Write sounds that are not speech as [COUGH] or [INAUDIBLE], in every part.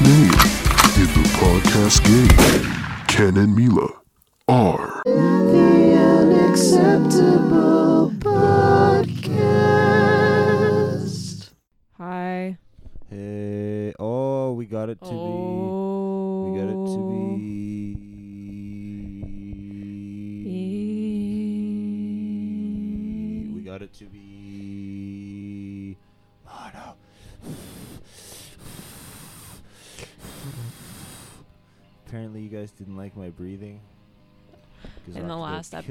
name in the podcast game. Ken and Mila are The Unacceptable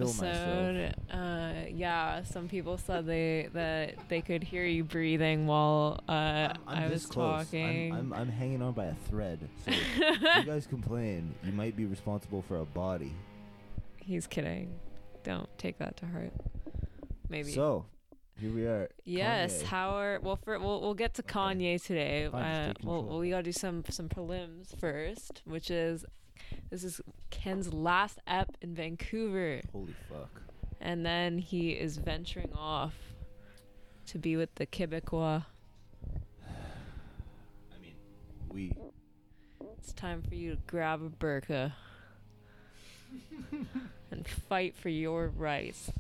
episode, uh, yeah, some people said they that they could hear you breathing while uh, I'm, I'm I was close. I'm- talking. I'm, I'm hanging on by a thread. So [LAUGHS] if you guys complain, you might be responsible for a body. He's kidding. Don't take that to heart. Maybe. So, here we are. yes. Kanye. How are well? For we'll we'll get to Okay. Kanye today. Fine, Uh, take well, control. well, we gotta do some some prelims first, which is this is Ken's last ep in Vancouver. Holy fuck. and then he is venturing off to be with the Quebecois. [SIGHS] I mean, we. It's time for you to grab a burqa [LAUGHS] and fight for your rights.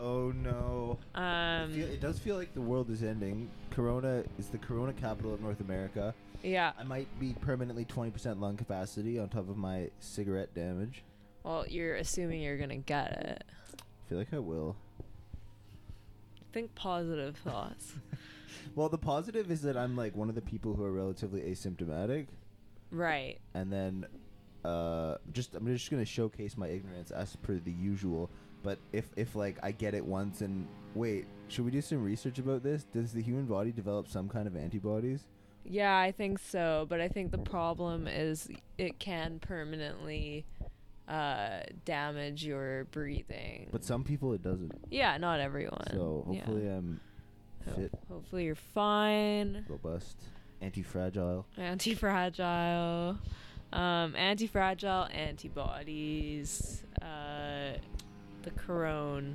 Oh no. Um, feel- it does feel like the world is ending. Corona is the Corona capital of North America. Yeah. I might be permanently 20% lung capacity on top of my cigarette damage. Well, you're assuming you're gonna get it. I feel like I will. Think positive thoughts. [LAUGHS] Well, the positive is that I'm like one of the people who are relatively asymptomatic. right. and then uh just I'm just gonna showcase my ignorance as per the usual. But if if like I get it once and wait, should we do some research about this? Does the human body develop some kind of antibodies? Yeah, I think so. But I think the problem is it can permanently uh, damage your breathing. But some people it doesn't. yeah, not everyone. So Yeah. hopefully I'm Ho- fit, Hopefully you're fine. robust, anti-fragile. Anti-fragile. Um, anti-fragile antibodies. Uh, the corona.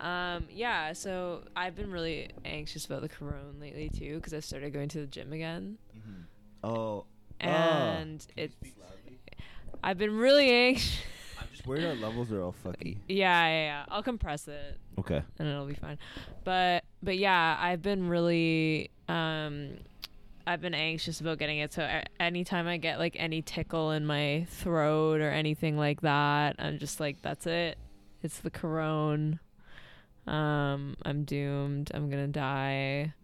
Um, yeah, so I've been really anxious about the corona lately too because I started going to the gym again, Oh. and Can you it's speak loudly? I've been really anxious. I'm just worried our [LAUGHS] levels are all fucky. [LAUGHS] yeah, yeah, yeah. I'll compress it. Okay. and it'll be fine. But but yeah, I've been really um I've been anxious about getting it. So a- anytime I get like any tickle in my throat or anything like that, I'm just like that's it. It's the corona. Um I'm doomed. I'm going to die.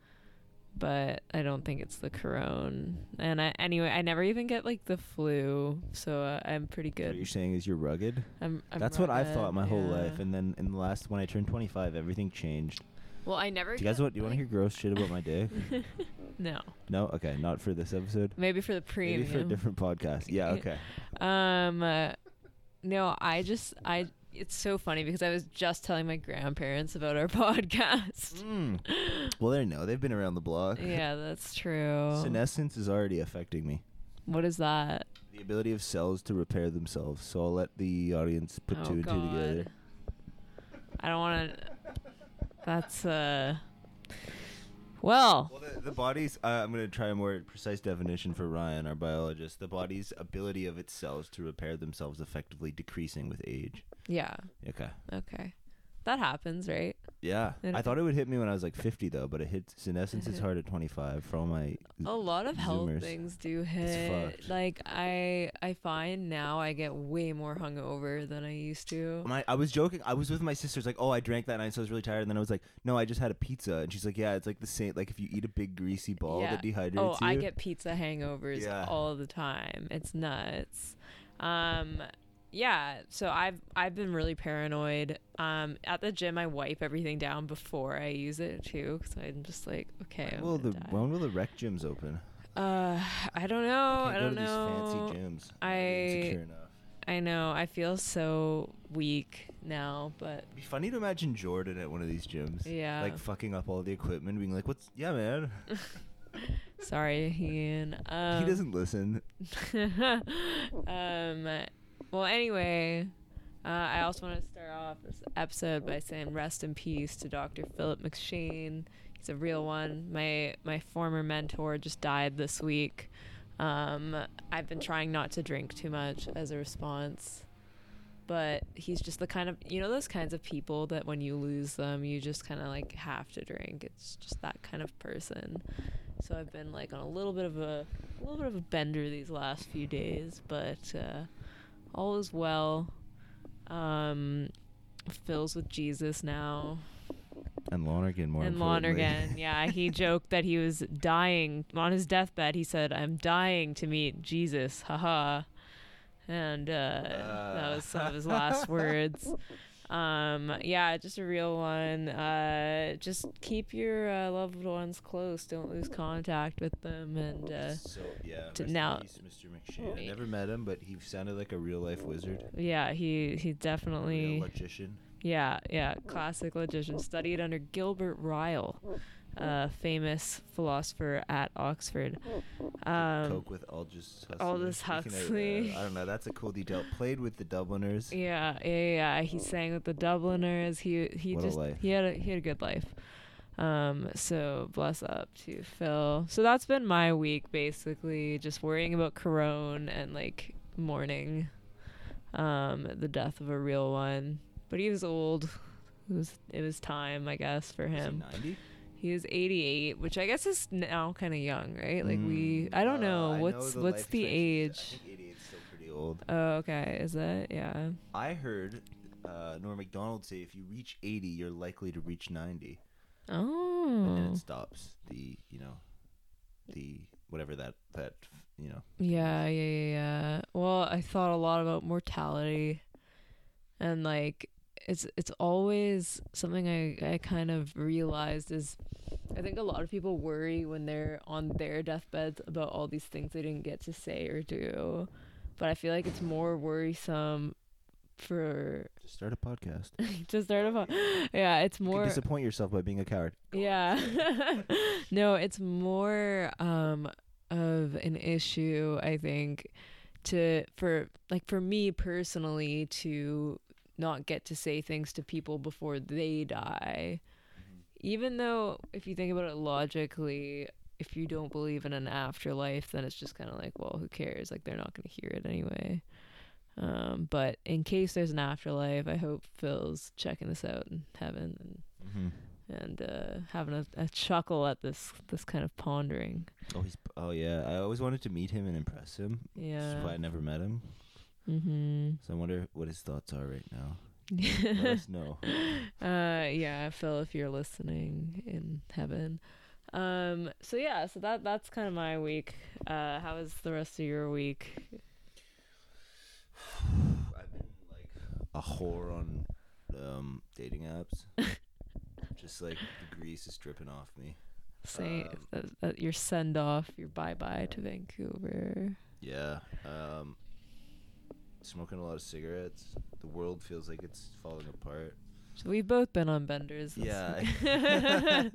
But I don't think it's the corona. And I, anyway, I never even get like the flu, so uh, I'm pretty good. What you're saying is you're rugged. I'm, I'm That's what I've thought rugged, my whole yeah. life, and then in the last when I turned 25, everything changed. well, I never. Do you guys want? Do you want to hear gross shit about my dick? [LAUGHS] [LAUGHS] no, No. Okay. Not for this episode. maybe for the premium. Maybe for a different podcast. Yeah. [LAUGHS] Okay. Um, uh, no, I just I. It's so funny because I was just telling my grandparents about our [LAUGHS] podcast. Mm. Well, they know. They've been around the block. yeah, [LAUGHS] that's true. Senescence is already affecting me. What is that? The ability of cells to repair themselves. So I'll let the audience put oh two and two together. I don't want to. That's uh. Well, Well, the, the body's. Uh, I'm going to try a more precise definition for Ryan, our biologist. The body's ability of its cells to repair themselves effectively decreasing with age. yeah, Okay. okay, that happens, right? Yeah. And- I thought it would hit me when I was like 50 though, but it hits senescence is Mhm. [LAUGHS] hard at 25 for all my. A lot of health things do hit. fucked. Like I, I find now I get way more hungover than I used to. My, I was joking. I was with my sisters, like, oh, I drank that night, so I was really tired. And then I was like, no, I just had a pizza. And she's like, yeah, it's like the same. Like if you eat a big greasy ball Yeah. that dehydrates Oh, you. I get pizza hangovers Yeah. all the time. It's nuts. Um yeah, so I've I've been really paranoid. Um at the gym I wipe everything down before I use it too cuz I'm just like, okay, Well, the die. when will the rec gyms open? uh I don't know. I go don't know. these fancy gyms. I-. I know. I feel so weak now, but It'd be funny to imagine Jordan at one of these gyms. yeah. Like fucking up all the equipment, being like, "What's yeah, man." [LAUGHS] Sorry, Ian. Um, he doesn't listen. [LAUGHS] um, well, anyway, uh, I also want to start off this episode by saying rest in peace to Dr. Philip McShane. He's a real one. My my former mentor just died this week. Um, I've been trying not to drink too much as a response, but he's just the kind of you know those kinds of people that when you lose them, you just kind of like have to drink. It's just that kind of person. So I've been like on a little bit of a, a little bit of a bender these last few days, but uh, all is well. Um, Phil's with Jesus now. And Lonergan more and. Lonergan, [LAUGHS] yeah, he joked that he was dying on his deathbed. He said, "I'm dying to meet Jesus." Haha. And uh, that was some of his last [LAUGHS] words. Um, yeah, just a real one. Uh, just keep your uh, loved ones close. Don't lose contact with them. And uh, so yeah, now- peace, Mr. McShane. I never met him, but he sounded like a real life wizard, yeah, he he a definitely. logician. Yeah, yeah, classic logician. Studied under Gilbert Ryle, a famous philosopher at Oxford. Um, Coke with Aldous Huxley. Aldous Speaking of, uh, Huxley. I don't know. That's a cool detail. Played with the Dubliners. yeah, yeah, yeah. He sang with the Dubliners. He he What just he had a he had a good life. Um, so bless up to Phil. So that's been my week basically, just worrying about Corona and like mourning um the death of a real one. But he was old. It was it was time, I guess, for him. 90? He was 88, which I guess is now kind of young, right? Like we, Mm, I don't uh, know I what's the what's the age. I think 88 is still pretty old. Oh, okay. Is it? Yeah. I heard uh, Norm Macdonald say if you reach 80, you're likely to reach 90, Oh. and then Oh. it stops. The you know, the whatever that that you know. Yeah, yeah, yeah, yeah. Well, I thought a lot about mortality, and like it's it's always something I I kind of realized is. I think a lot of people worry when they're on their deathbeds about all these things they didn't get to say or do. But I feel like it's more worrisome for to start a podcast. [LAUGHS] to start off. Yeah, it's more. can disappoint yourself by being a coward. Yeah. [LAUGHS] [LAUGHS] no, it's more um of an issue I think to for like for me personally to not get to say things to people before they die. Even though if you think about it logically, if you don't believe in an afterlife, then it's just kind of like, well, who cares? Like they're not going to hear it anyway. Um, but in case there's an afterlife, I hope Phil's checking this out in heaven and Mm-hmm. and uh, having a, a chuckle at this this kind of pondering. Oh, he's. Oh yeah. I always wanted to meet him and impress him. That's Yeah. why I never met him. Mm-hmm. So I wonder what his thoughts are right now. [LAUGHS] Let us know. uh, yeah, Phil, if you're listening in heaven. Um. So yeah. So that that's kind of my week. Uh. How was the rest of your week? [SIGHS] I've been like a whore on um, dating apps. [LAUGHS] Just like the grease is dripping off me. Say Um, that, that your send off, your bye bye to Vancouver. Yeah. Um, smoking a lot of cigarettes. The world feels like it's falling apart. So we've both been on benders. Yeah. Uh,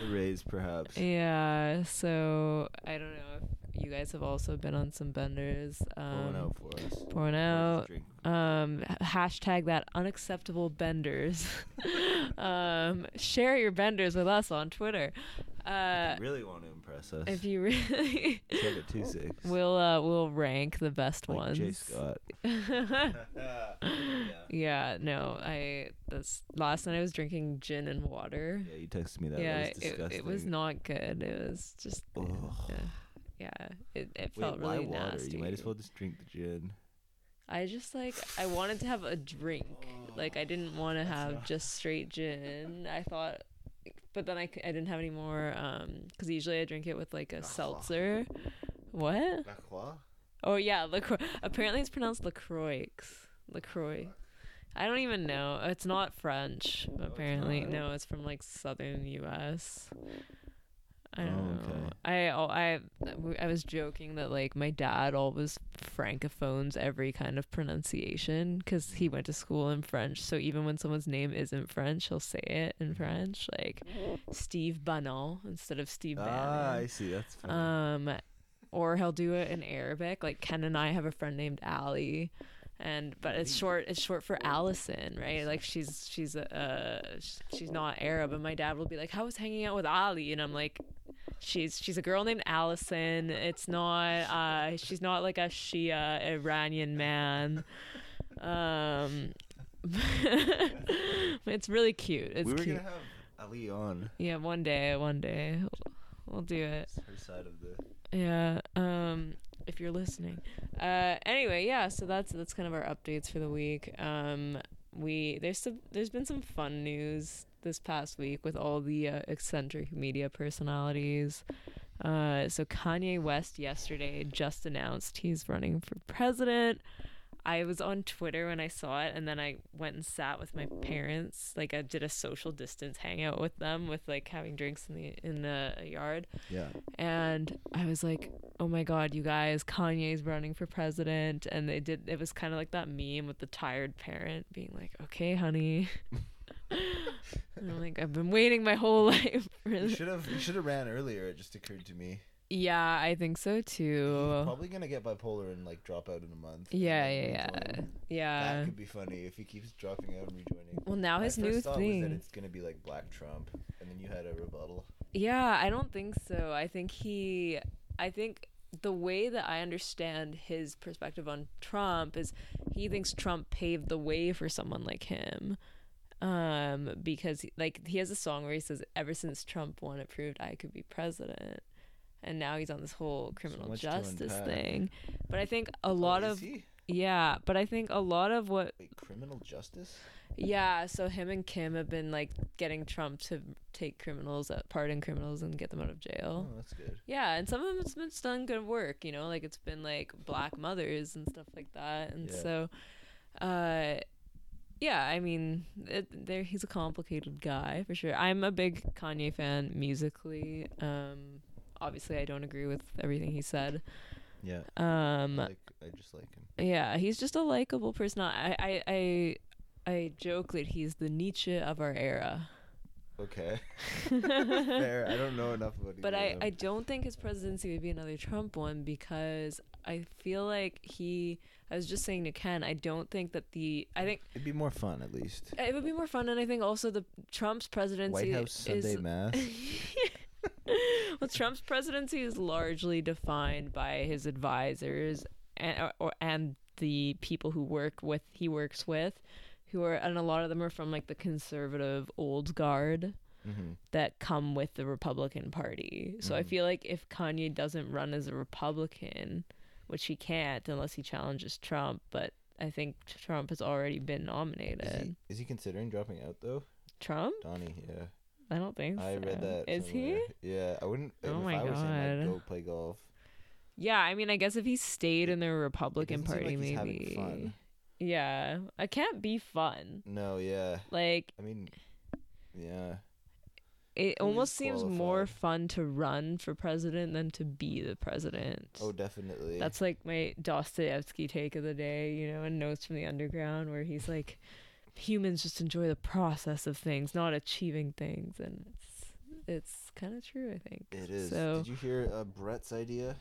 the rays, perhaps. yeah. So I don't know if you guys have also been on some benders. Um, Pouring out for us. pouring Pour us a out. um hashtag that unacceptable benders [LAUGHS] um share your benders with us on twitter uh you really want to impress us. if you really [LAUGHS] Send it two six. we'll uh we'll rank the best like ones Jay Scott. yeah. [LAUGHS] [LAUGHS] yeah no i this last night i was drinking gin and water Yeah, you texted me that. yeah that was it, disgusting. it was not good it was just Ugh. uh, yeah it, it Wait, felt why really water? nasty You might as well just drink the gin. I just like I wanted to have a drink. Like I didn't want to have just straight gin. I thought, but then I, c- I didn't have any more. Um, because usually I drink it with like a seltzer. What? La Croix? Oh yeah, Lacroix. Apparently it's pronounced Lacroix. Lacroix. I don't even know. It's not French. Apparently, not? no. It's from like southern U.S. I Oh, don't know. okay. I oh, I I was joking that like my dad always francophones every kind of pronunciation because he went to school in French. So even when someone's name isn't French, he'll say it in French, like Steve Bannon instead of Steve Ah, Bannon. I see. That's funny. Um, or he'll do it in Arabic. Like Ken and I have a friend named Ali, and but it's short. It's short for Allison, right? Like she's she's a uh, she's not Arab, and my dad will be like, "How was hanging out with Ali?" And I'm like, she's she's a girl named Allison. It's not uh she's not like a Shia Iranian man. Um [LAUGHS] it's really cute. It's we were cute. gonna have Ali on. Yeah, one day, one day. We'll do it. Her side of the. Yeah. Um if you're listening. Uh anyway, yeah, so that's that's kind of our updates for the week. Um we there's some there's been some fun news this past week with all the uh, eccentric media personalities. Uh so Kanye West yesterday just announced he's running for president. I was on Twitter when I saw it, and then I went and sat with my parents. Like I did a social distance hangout with them, with like having drinks in the in the yard. Yeah. And I was like, "Oh my god, you guys! Kanye's running for president." And they did. It was kind of like that meme with the tired parent being like, "Okay, honey." [LAUGHS] I'm like, I've been waiting my whole [LAUGHS] life for You should have. You should have ran earlier. It just occurred to me. Yeah, I think so He's too. probably gonna get bipolar and like drop out in a month. Yeah, yeah, yeah, rejoin. yeah. That could be funny if he keeps dropping out and rejoining. Well, now My his first new thought was that it's gonna be like Black Trump, and then you had a rebuttal. Yeah, I don't think so. I think he I think the way that I understand his perspective on Trump is he thinks Trump paved the way for someone like him. Um because he- like he has a song where he says ever since Trump won it proved I could be president. And now he's on this whole criminal to justice thing. But I think a Oh, lot is of he? yeah, but I think a lot of what Wait, criminal justice? yeah, so him and Kim have been like getting Trump to take criminals, uh, pardon criminals, and get them out of jail. Oh, that's good. Yeah, and some of it's been done good work, you know, like it's been like black mothers and stuff like that. And Yeah. so, uh, yeah, I mean, it, there he's a complicated guy for sure. I'm a big Kanye fan musically. Um, obviously, I don't agree with everything he said. Yeah. Um, like I just like him. yeah, he's just a likable person. I, I, I, I joke that he's the Nietzsche of our era. Okay. [LAUGHS] Fair. I don't know enough about him. But I, I don't think his presidency would be another Trump one because I feel like he. I was just saying to Ken, I don't think that the. I think It'd be more fun at least. it would be more fun, and I think also the Trump's presidency White House Sunday is. Mass. [LAUGHS] [LAUGHS] well, Trump's presidency is largely defined by his advisors and or, and the people who work with he works with, who are and a lot of them are from like the conservative old guard mm-hmm. that come with the Republican Party. So I Mhm. feel like if Kanye doesn't run as a Republican, which he can't unless he challenges Trump, but I think Trump has already been Is nominated. he, is he considering dropping out though? Trump? Donnie, yeah. I don't think so. I read that. Is somewhere. he? Yeah, I wouldn't. Oh if my I was him, I'd God. go play golf. Yeah, I mean, I guess if he stayed in the Republican Party, like maybe. fun. Yeah, it can't be fun. No, yeah. Like I mean, yeah. it Who almost seems more fun to run for president than to be the president. Oh, definitely. That's like my Dostoevsky take of the day, you know, in Notes from the Underground, where he's like, humans just enjoy the process of things, not achieving things, and it's it's kind of true, I think. It is. So Did you hear uh, Bret's idea,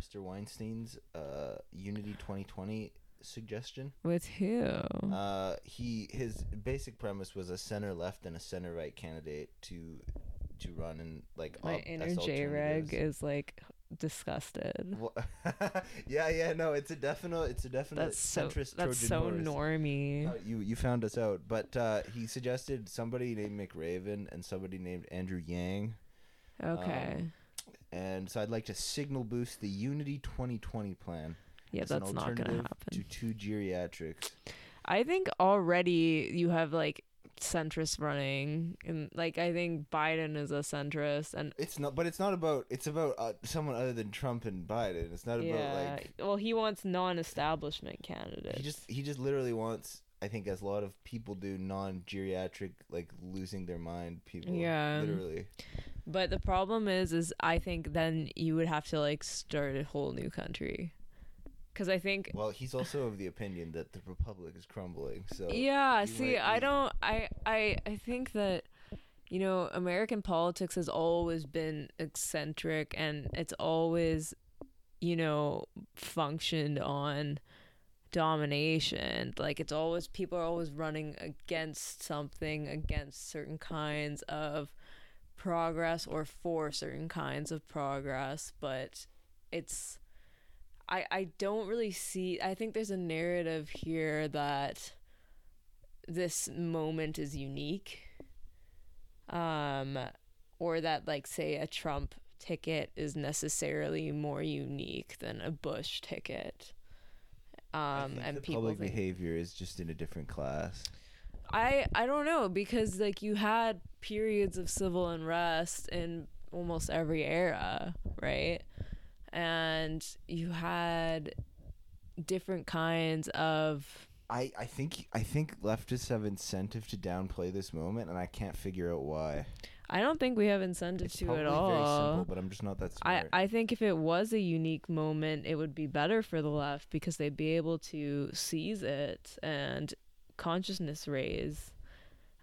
Mr. Weinstein's uh, Unity 2020 suggestion? with who? Uh, he his basic premise was a center left and a center right candidate to to run and like my op- inner J reg is like disgusted. Wha- [LAUGHS] yeah, yeah, no, it's a definite, it's a definite That's so centrist that's Trojan so horse. normy. Uh, you you found us out, but uh, he suggested somebody named McRaven and somebody named Andrew Yang, Okay. um, and so I'd like to signal boost the Unity 2020 plan. yeah, that's not gonna alternative happen. To two geriatrics. I think already you have like centrist running, and like I think Biden is a centrist, and It's not, but it's not about. It's about uh, someone other than Trump and Biden. It's not about yeah. like well, he wants non-establishment candidates. he just he just literally wants. I think as a lot of people do, non-geriatric, like losing their mind people. Yeah. Literally. But the problem is, is I think then you would have to like start a whole new country, because I think Well, he's also of the opinion that the republic is crumbling. So yeah. See, might I don't. I I I think that you know American politics has always been eccentric, and it's always you know functioned on domination like it's always people are always running against something against certain kinds of progress or for certain kinds of progress, but it's I I don't really see I think there's a narrative here that this moment is unique. Um or that like say a Trump ticket is necessarily more unique than a Bush ticket. Um and people public think, behavior is just in a different class. I I don't know because like you had periods of civil unrest in almost every era, right? And you had different kinds of I, I think I think leftists have incentive to downplay this moment, and I can't figure out why. I don't think we have incentive It's to at all. simple, but I'm just not that smart. I. I think if it was a unique moment, it would be better for the left because they'd be able to seize it and consciousness raise.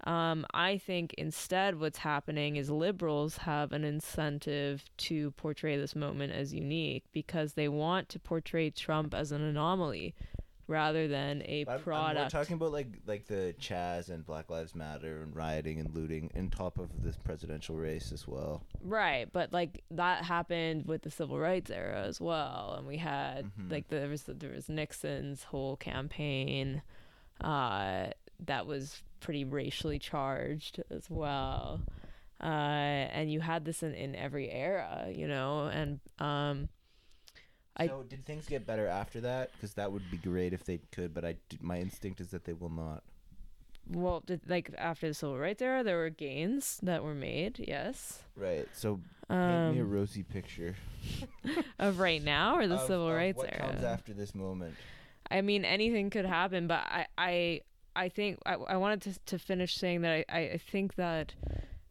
Um, I think instead what's happening is liberals have an incentive to portray this moment as unique because they want to portray Trump as an anomaly rather than a I'm, I'm more product. talking about like like the Chaz and Black Lives Matter and rioting and looting in top of this presidential race as well. Right, but like that happened with the civil rights era as well, and we had Mhm. like there was there was Nixon's whole campaign, uh, that was pretty racially charged as well, uh, and you had this in in every era, you know, and um, I- so did things get better after that? Because that would be great if they could, but I my instinct is that they will not. well, did, like after the civil rights era, there were gains that were made, yes, Right. So paint me a um, rosy picture [LAUGHS] of right now or the of- civil of rights what era. comes after this moment. I mean, anything could happen, but I, I, I think I, I wanted to, to finish saying that I, I think that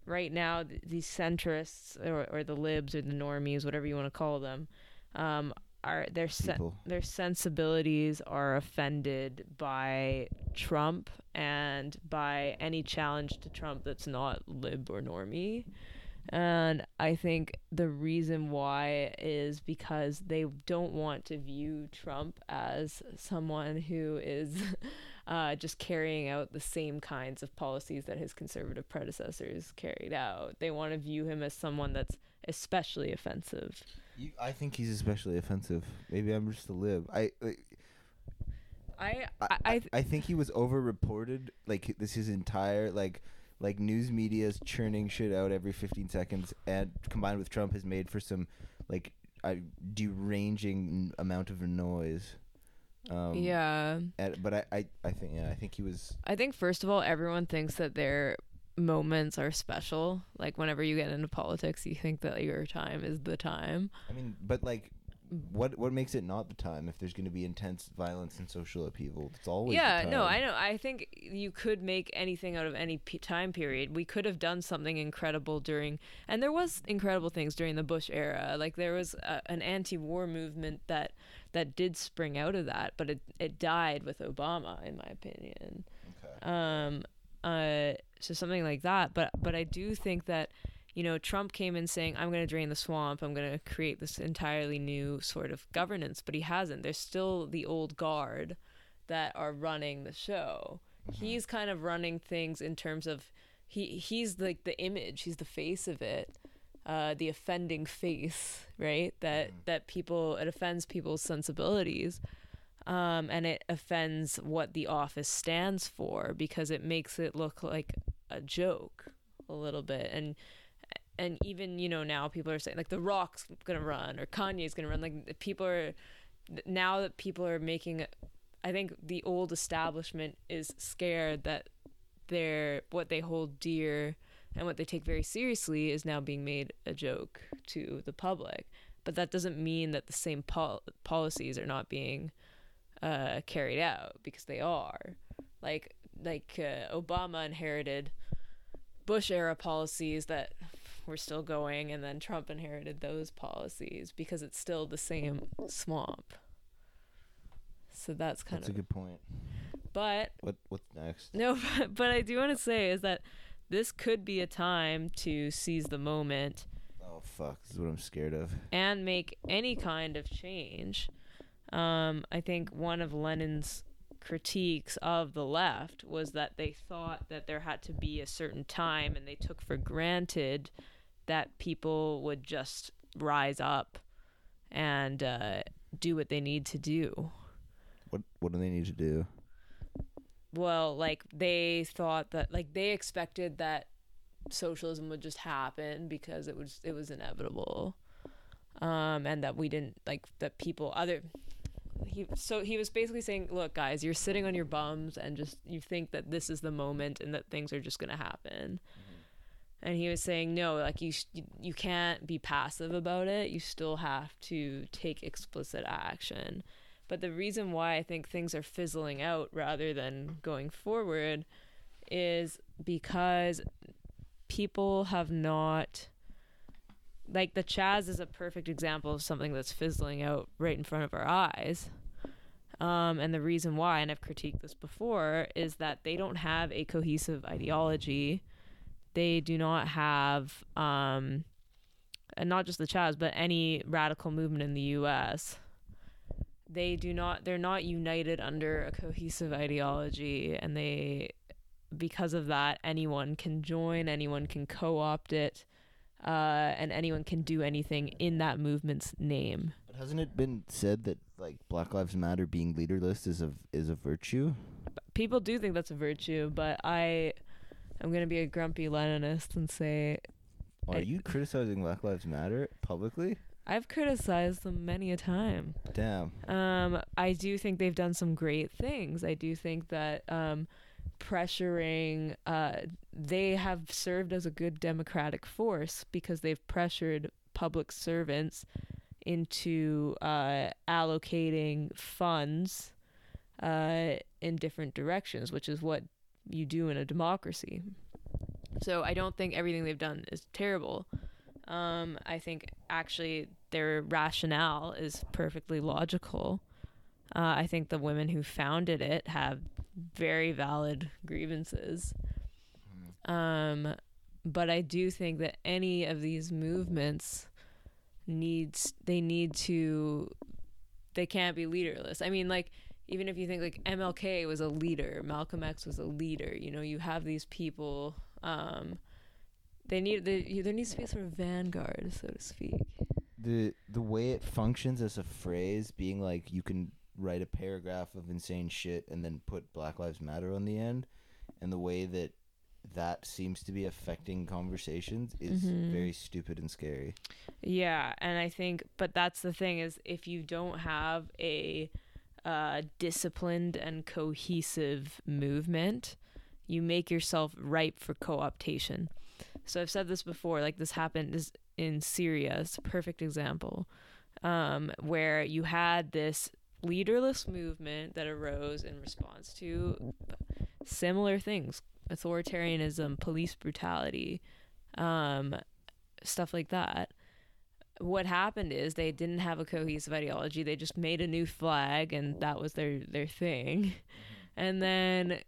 right now th- these centrists or, or the libs or the normies, whatever you want to call them, um, are their sen- their sensibilities are offended by Trump and by any challenge to Trump that's not lib or normie. And I think the reason why is because they don't want to view Trump as someone who is [LAUGHS] uh, just carrying out the same kinds of policies that his conservative predecessors carried out. They want to view him as someone that's especially offensive. You, I think he's especially offensive. Maybe I'm just a lib. I I, I, I, I, I, I think he was over-reported. Like this his entire like like news media's churning shit out every 15 seconds, and combined with Trump has made for some like a deranging amount of noise. Um, yeah. and- but I, I I think yeah I think he was I think first of all, everyone thinks that their moments are special. Like whenever you get into politics, you think that your time is the time. I mean, but like, what what makes it not the time if there's going to be intense violence and social upheaval? It's always yeah, the no. I know. I think you could make anything out of any p- time period. We could have done something incredible during, and there was incredible things during the Bush era. Like there was a, an anti-war movement that that did spring out of that, but it it died with Obama, in my opinion. Okay. um uh so something like that but but i do think that you know trump came in saying i'm going to drain the swamp. I'm going to create this entirely new sort of governance but he hasn't. There's still the old guard that are running the show. He's kind of running things in terms of he he's like the image. He's the face of it uh the offending face right that that people it offends people's sensibilities um, and it offends what the office stands for because it makes it look like a joke a little bit. And and even you know now people are saying like the rock's gonna run or kanye's gonna run like people are now that people are making i think the old establishment is scared that their what they hold dear and what they take very seriously is now being made a joke to the public but that doesn't mean that the same pol- policies are not being uh, carried out because they are. Like like uh, Obama inherited Bush era policies that were still going, and then Trump inherited those policies because it's still the same swamp. So that's kind of That's a good point. But What what's next? no, [LAUGHS] but, but I do want to say is that this could be a time to seize the moment Oh fuck! This is what I'm scared of. and make any kind of change. Um, I think one of Lenin's critiques of the left was that they thought that there had to be a certain time and they took for granted that people would just rise up and uh, do what they need to do. What What do they need to do? Well, like they thought that, like they expected that socialism would just happen because it was it was inevitable, um, and that we didn't like that people other. He so he was basically saying, look, guys, you're sitting on your bums and just you think that this is the moment and that things are just gonna happen. And he was saying, no, like you, you can't be passive about it. You still have to take explicit action. But the reason why I think things are fizzling out rather than going forward is because people have not like the Chaz is a perfect example of something that's fizzling out right in front of our eyes. Um, and the reason why, and I've critiqued this before, is that they don't have a cohesive ideology. They do not have, um, and not just the Chaz, but any radical movement in the U.S they do not they're not united under a cohesive ideology and they because of that anyone can join anyone can co-opt it uh, and anyone can do anything in that movement's name But hasn't it been said that like Black Lives Matter being leaderless is a is a virtue? people do think that's a virtue but i i'm going to be a grumpy leninist and say Are I- you criticizing Black Lives Matter publicly? i've criticized them many a time Damn. Um, I do think they've done some great things. I do think that um, pressuring, uh, they have served as a good democratic force because they've pressured public servants into uh, allocating funds uh, in different directions, which is what you do in a democracy. So I don't think everything they've done is terrible. Um, I think actually their rationale is perfectly logical. Uh, I think the women who founded it have very valid grievances. Um, but I do think that any of these movements needs they need to they can't be leaderless. I mean, like even if you think like MLK was a leader, Malcolm X was a leader. You know, you have these people. Um, they need they, there needs to be a sort of vanguard, so to speak. the the way it functions as a phrase being like you can write a paragraph of insane shit and then put black lives matter on the end and the way that that seems to be affecting conversations is Mhm. very stupid and scary Yeah, and I think, but that's the thing is if you don't have a uh, disciplined and cohesive movement, you make yourself ripe for co-optation. So I've said this before, like this happened in Syria. It's a perfect example, um, where you had this leaderless movement that arose in response to similar things: authoritarianism, police brutality, um, stuff like that what happened is they didn't have a cohesive ideology. They just made a new flag and mm-hmm. that was their their thing. Mm-hmm. And then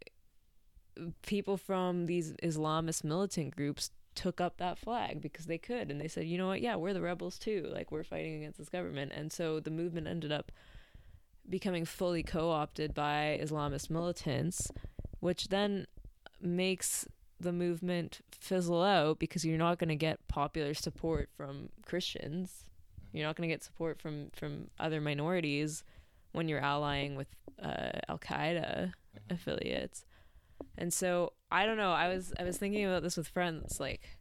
people from these Islamist militant groups took up that flag because they could and they said, "You know what? Yeah, we're the rebels too. Like we're fighting against this government." And so the movement ended up becoming fully co-opted by Islamist militants, which then makes the movement fizzle out because you're not going to get popular support from Christians. You're not going to get support from from other minorities when you're allying with uh, Al Qaeda affiliates. And so I don't know. I was I was thinking about this with friends, like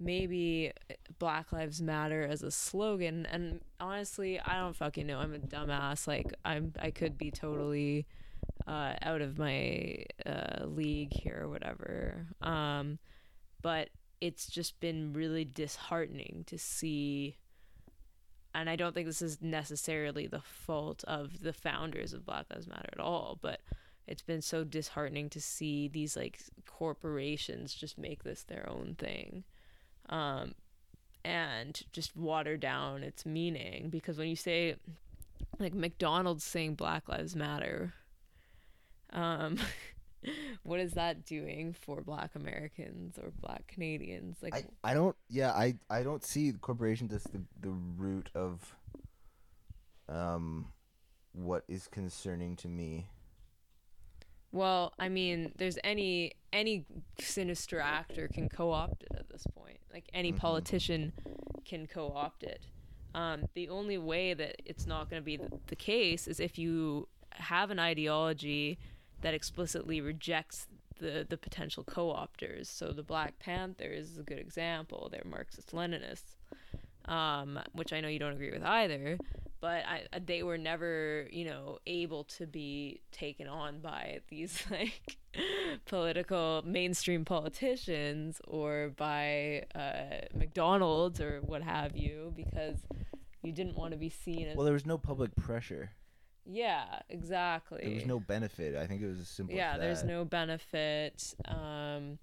maybe Black Lives Matter as a slogan. And honestly, I don't fucking know. I'm a dumbass. Like I'm I could be totally uh, out of my uh, league here or whatever. Um, but it's just been really disheartening to see. And I don't think this is necessarily the fault of the founders of Black Lives Matter at all, but it's been so disheartening to see these like corporations just make this their own thing. Um, and just water down its meaning because when you say like McDonald's saying Black Lives Matter, um, [LAUGHS] what is that doing for Black Americans or Black Canadians? Like, I, I don't yeah I, I don't see corporations as the, the root of um what is concerning to me Well, I mean, there's any any sinister actor can co-opt it at this point. Like any Mhm. politician can co-opt it. Um, the only way that it's not going to be the case is if you have an ideology that explicitly rejects the the potential co-opters. So the Black Panthers is a good example. They're Marxist-Leninists, um, which I know you don't agree with either. But I, they were never, you know, able to be taken on by [LAUGHS] these like political mainstream politicians or by uh, McDonald's or what have you, because you didn't want to be seen as. Well, there was no public pressure. Yeah, exactly. There was no benefit. I think it was as simple yeah there's no benefit um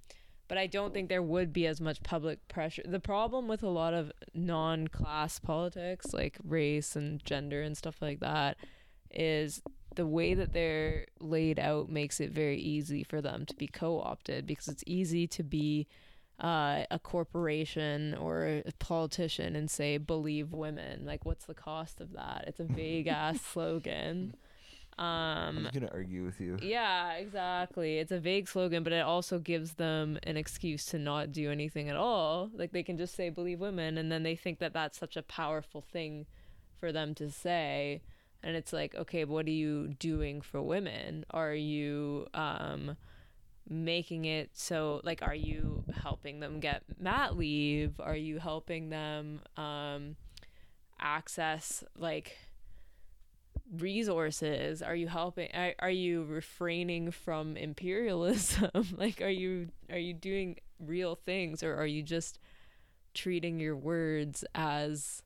but i don't think there would be as much public pressure the problem with a lot of non-class politics like race and gender and stuff like that is the way that they're laid out makes it very easy for them to be co-opted because it's easy to be uh, a corporation or a politician and say believe women like what's the cost of that it's a [LAUGHS] vague ass slogan um, I'm just gonna argue with you. yeah, exactly. It's a vague slogan, but it also gives them an excuse to not do anything at all. Like they can just say believe women and then they think that that's such a powerful thing for them to say. And it's like, okay, what are you doing for women? Are you um making it so like are you helping them get mat leave? Are you helping them um access like resources are you helping are, are you refraining from imperialism [LAUGHS] like are you are you doing real things or are you just treating your words as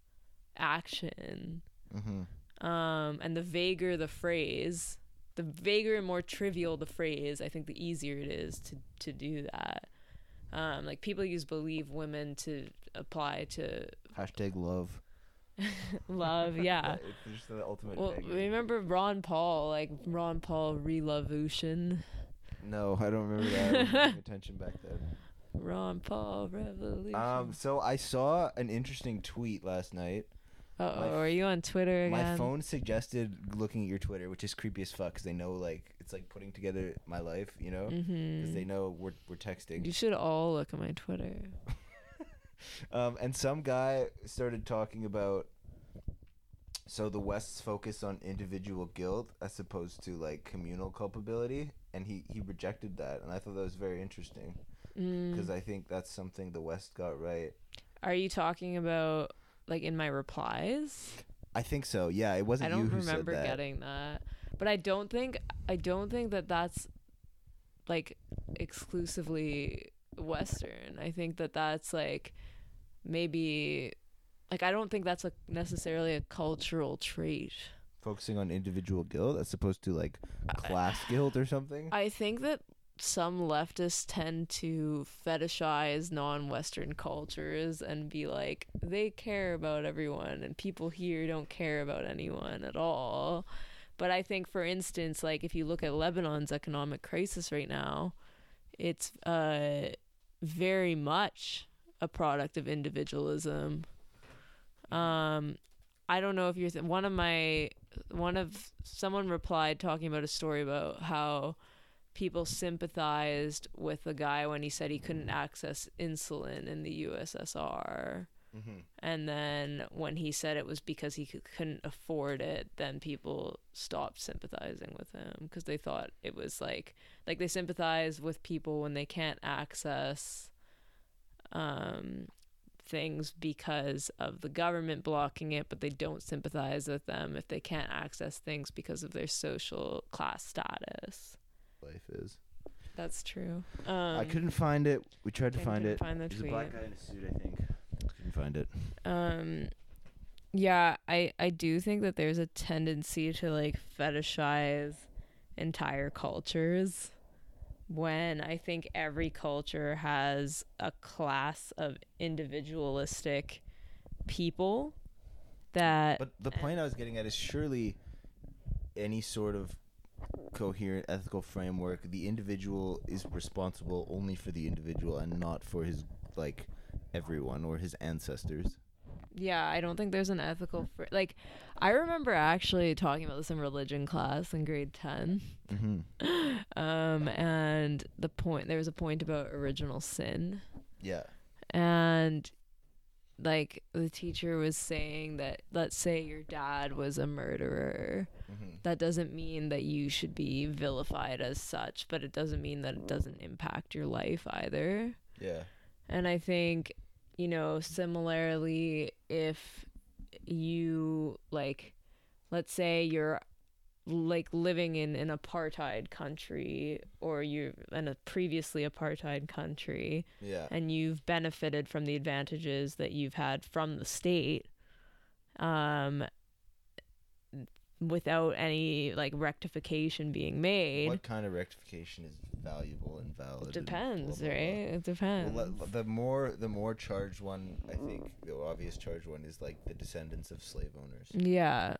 action Mm-hmm. um and the vaguer the phrase the vaguer and more trivial the phrase i think the easier it is to to do that um like people use believe women to apply to Hashtag love. [LAUGHS] love yeah [LAUGHS] it's just the ultimate. Well, begging. remember Ron Paul, like Ron Paul Revolution. No, I don't remember that. I wasn't [LAUGHS] attention back then. Ron Paul Revolution. Um, so I saw an interesting tweet last night. Uh oh, are you on Twitter again? My phone suggested looking at your Twitter, which is creepy as fuck, because they know like it's like putting together my life, you know, because Mm-hmm. they know we're we're texting. You should all look at my Twitter. [LAUGHS] Um, and some guy started talking about so the West's focus on individual guilt as opposed to like communal culpability, and he he rejected that, and I thought that was very interesting Mm. because I think that's something the West got right. Are you talking about like in my replies? I think so. Yeah, it wasn't I you don't who remember said that. getting that, but I don't think I don't think that that's like exclusively Western. I think that that's like maybe like I don't think that's a necessarily a cultural trait. Focusing on individual guilt as opposed to like class guilt or something. I think that some leftists tend to fetishize non-Western cultures and be like they care about everyone and people here don't care about anyone at all. But I think, for instance, like if you look at Lebanon's economic crisis right now, it's uh, very much a product of individualism. Um, I don't know if you're th- one of my one of someone replied talking about a story about how people sympathized with the guy when he said he couldn't access insulin in the USSR. mm-hmm. And then when he said it was because he c- couldn't afford it, then people stopped sympathizing with him because they thought it was like like they sympathize with people when they can't access um things because of the government blocking it, but they don't sympathize with them if they can't access things because of their social class status. Life is. That's true. Um, I couldn't find it. We tried to I find it. find the There's a black tweet. guy in a suit, I think. Couldn't find it. um yeah i i do think that there's a tendency to like fetishize entire cultures when i think every culture has a class of individualistic people that But the point I was getting at is surely any sort of coherent ethical framework, the individual is responsible only for the individual and not for his like everyone or his ancestors. Yeah, I don't think there's an ethical fr- like I remember actually talking about this in religion class in grade 10. Mm-hmm. [LAUGHS] Um and the point there was a point about original sin Yeah. and like the teacher was saying that let's say your dad was a murderer Mm-hmm. that doesn't mean that you should be vilified as such but it doesn't mean that it doesn't impact your life either Yeah. and i think you know similarly if you like let's say you're like living in an apartheid country or you're in a previously apartheid country Yeah. and you've benefited from the advantages that you've had from the state um without any like rectification being made What kind of rectification is valuable and valid? and depends blah, blah, blah. right it depends Well, the more the more charged one, I think the obvious charged one is like the descendants of slave owners. yeah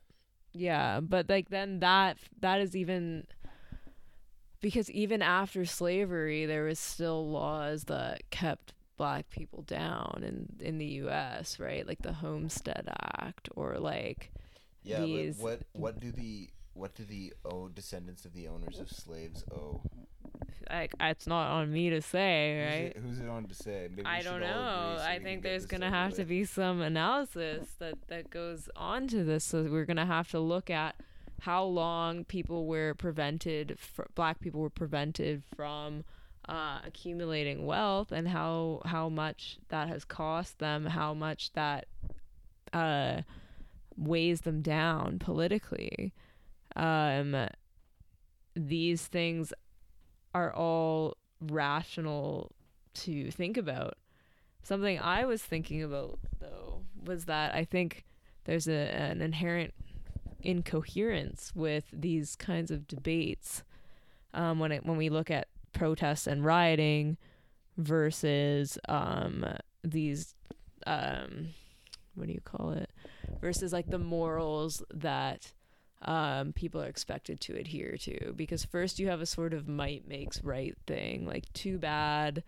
yeah but like then that that is even because even after slavery there was still laws that kept black people down in in the US right like the homestead act or like Yeah, these but what what do the what do the oh descendants of the owners of slaves owe? Like it's not on me to say, Who's right? it, who's it on to say? Maybe I don't know. so I think there's gonna have to be some analysis that that goes on to this. So we're gonna have to look at how long people were prevented, fr- black people were prevented from uh, accumulating wealth, and how how much that has cost them, how much that uh, weighs them down politically. Um, these things are all rational to think about. Something I was thinking about though was that I think there's a, an inherent incoherence with these kinds of debates um, when it when we look at protests and rioting versus um, these um, what do you call it versus like the morals that um, people are expected to adhere to. Because first you have a sort of might makes right thing, like too bad.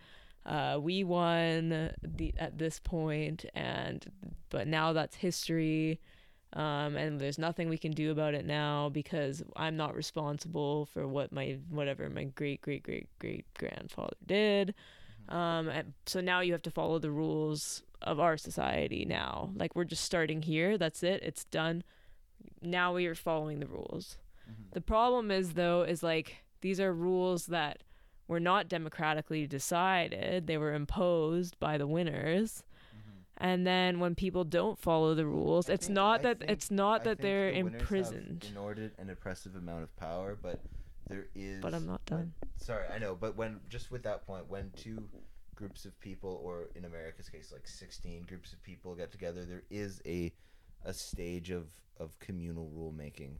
Uh, we won the at this point, and but now that's history, um, and there's nothing we can do about it now because I'm not responsible for what my whatever my great great great great grandfather did. Um, and so now you have to follow the rules of our society now. Like we're just starting here. That's it. It's done now we are following the rules. Mm-hmm. The problem is though is like these are rules that were not democratically decided. They were imposed by the winners. Mm-hmm. And then when people don't follow the rules, I it's think- not I that think- it's not I that they're the winners have imprisoned. Inordinate and oppressive amount of power, but there is. But I'm not when- done. sorry, I know, but when just with that point, when two groups of people, or in America's case, like sixteen groups of people get together, there is a a stage of of communal rulemaking.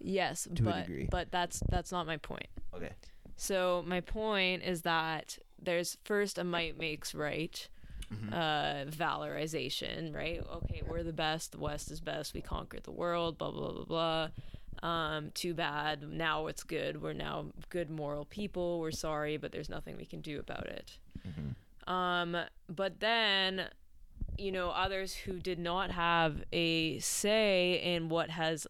Yes, To a but degree. but that's that's not my point. Okay. So my point is that there's first a might makes right Mm-hmm. uh valorization, right? Okay, we're the best, the West is best, we conquered the world, blah blah blah blah. Um, too bad. Now it's good. We're now good moral people. We're sorry, but there's nothing we can do about it. Um, but then, you know, others who did not have a say in what has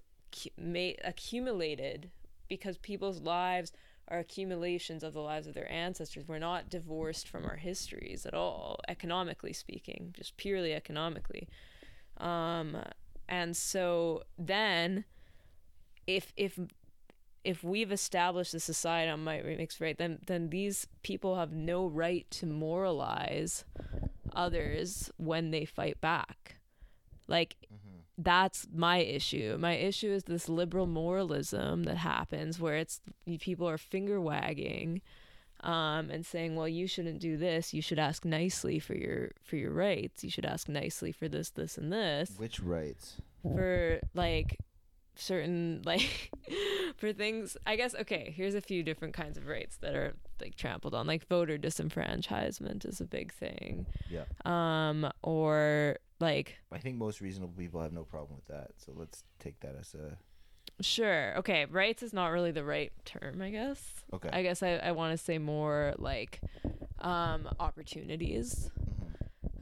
accumulated because people's lives are accumulations of the lives of their ancestors. We're not divorced from our histories at all, economically speaking, just purely economically. Um, and so then, if if if we've established a society on might remix right, then then these people have no right to moralize others when they fight back. Like that's my issue. My issue is this liberal moralism that happens where it's people are finger wagging um, and saying, "Well, you shouldn't do this. You should ask nicely for your for your rights. You should ask nicely for this, this, and this." Which rights? for like certain [LAUGHS] like for things i guess okay here's a few different kinds of rights that are like trampled on like voter disenfranchisement is a big thing Yeah. um or like I think most reasonable people have no problem with that. So let's take that as a sure okay rights is not really the right term i guess okay. i guess i, I want to say more like um opportunities Mhm.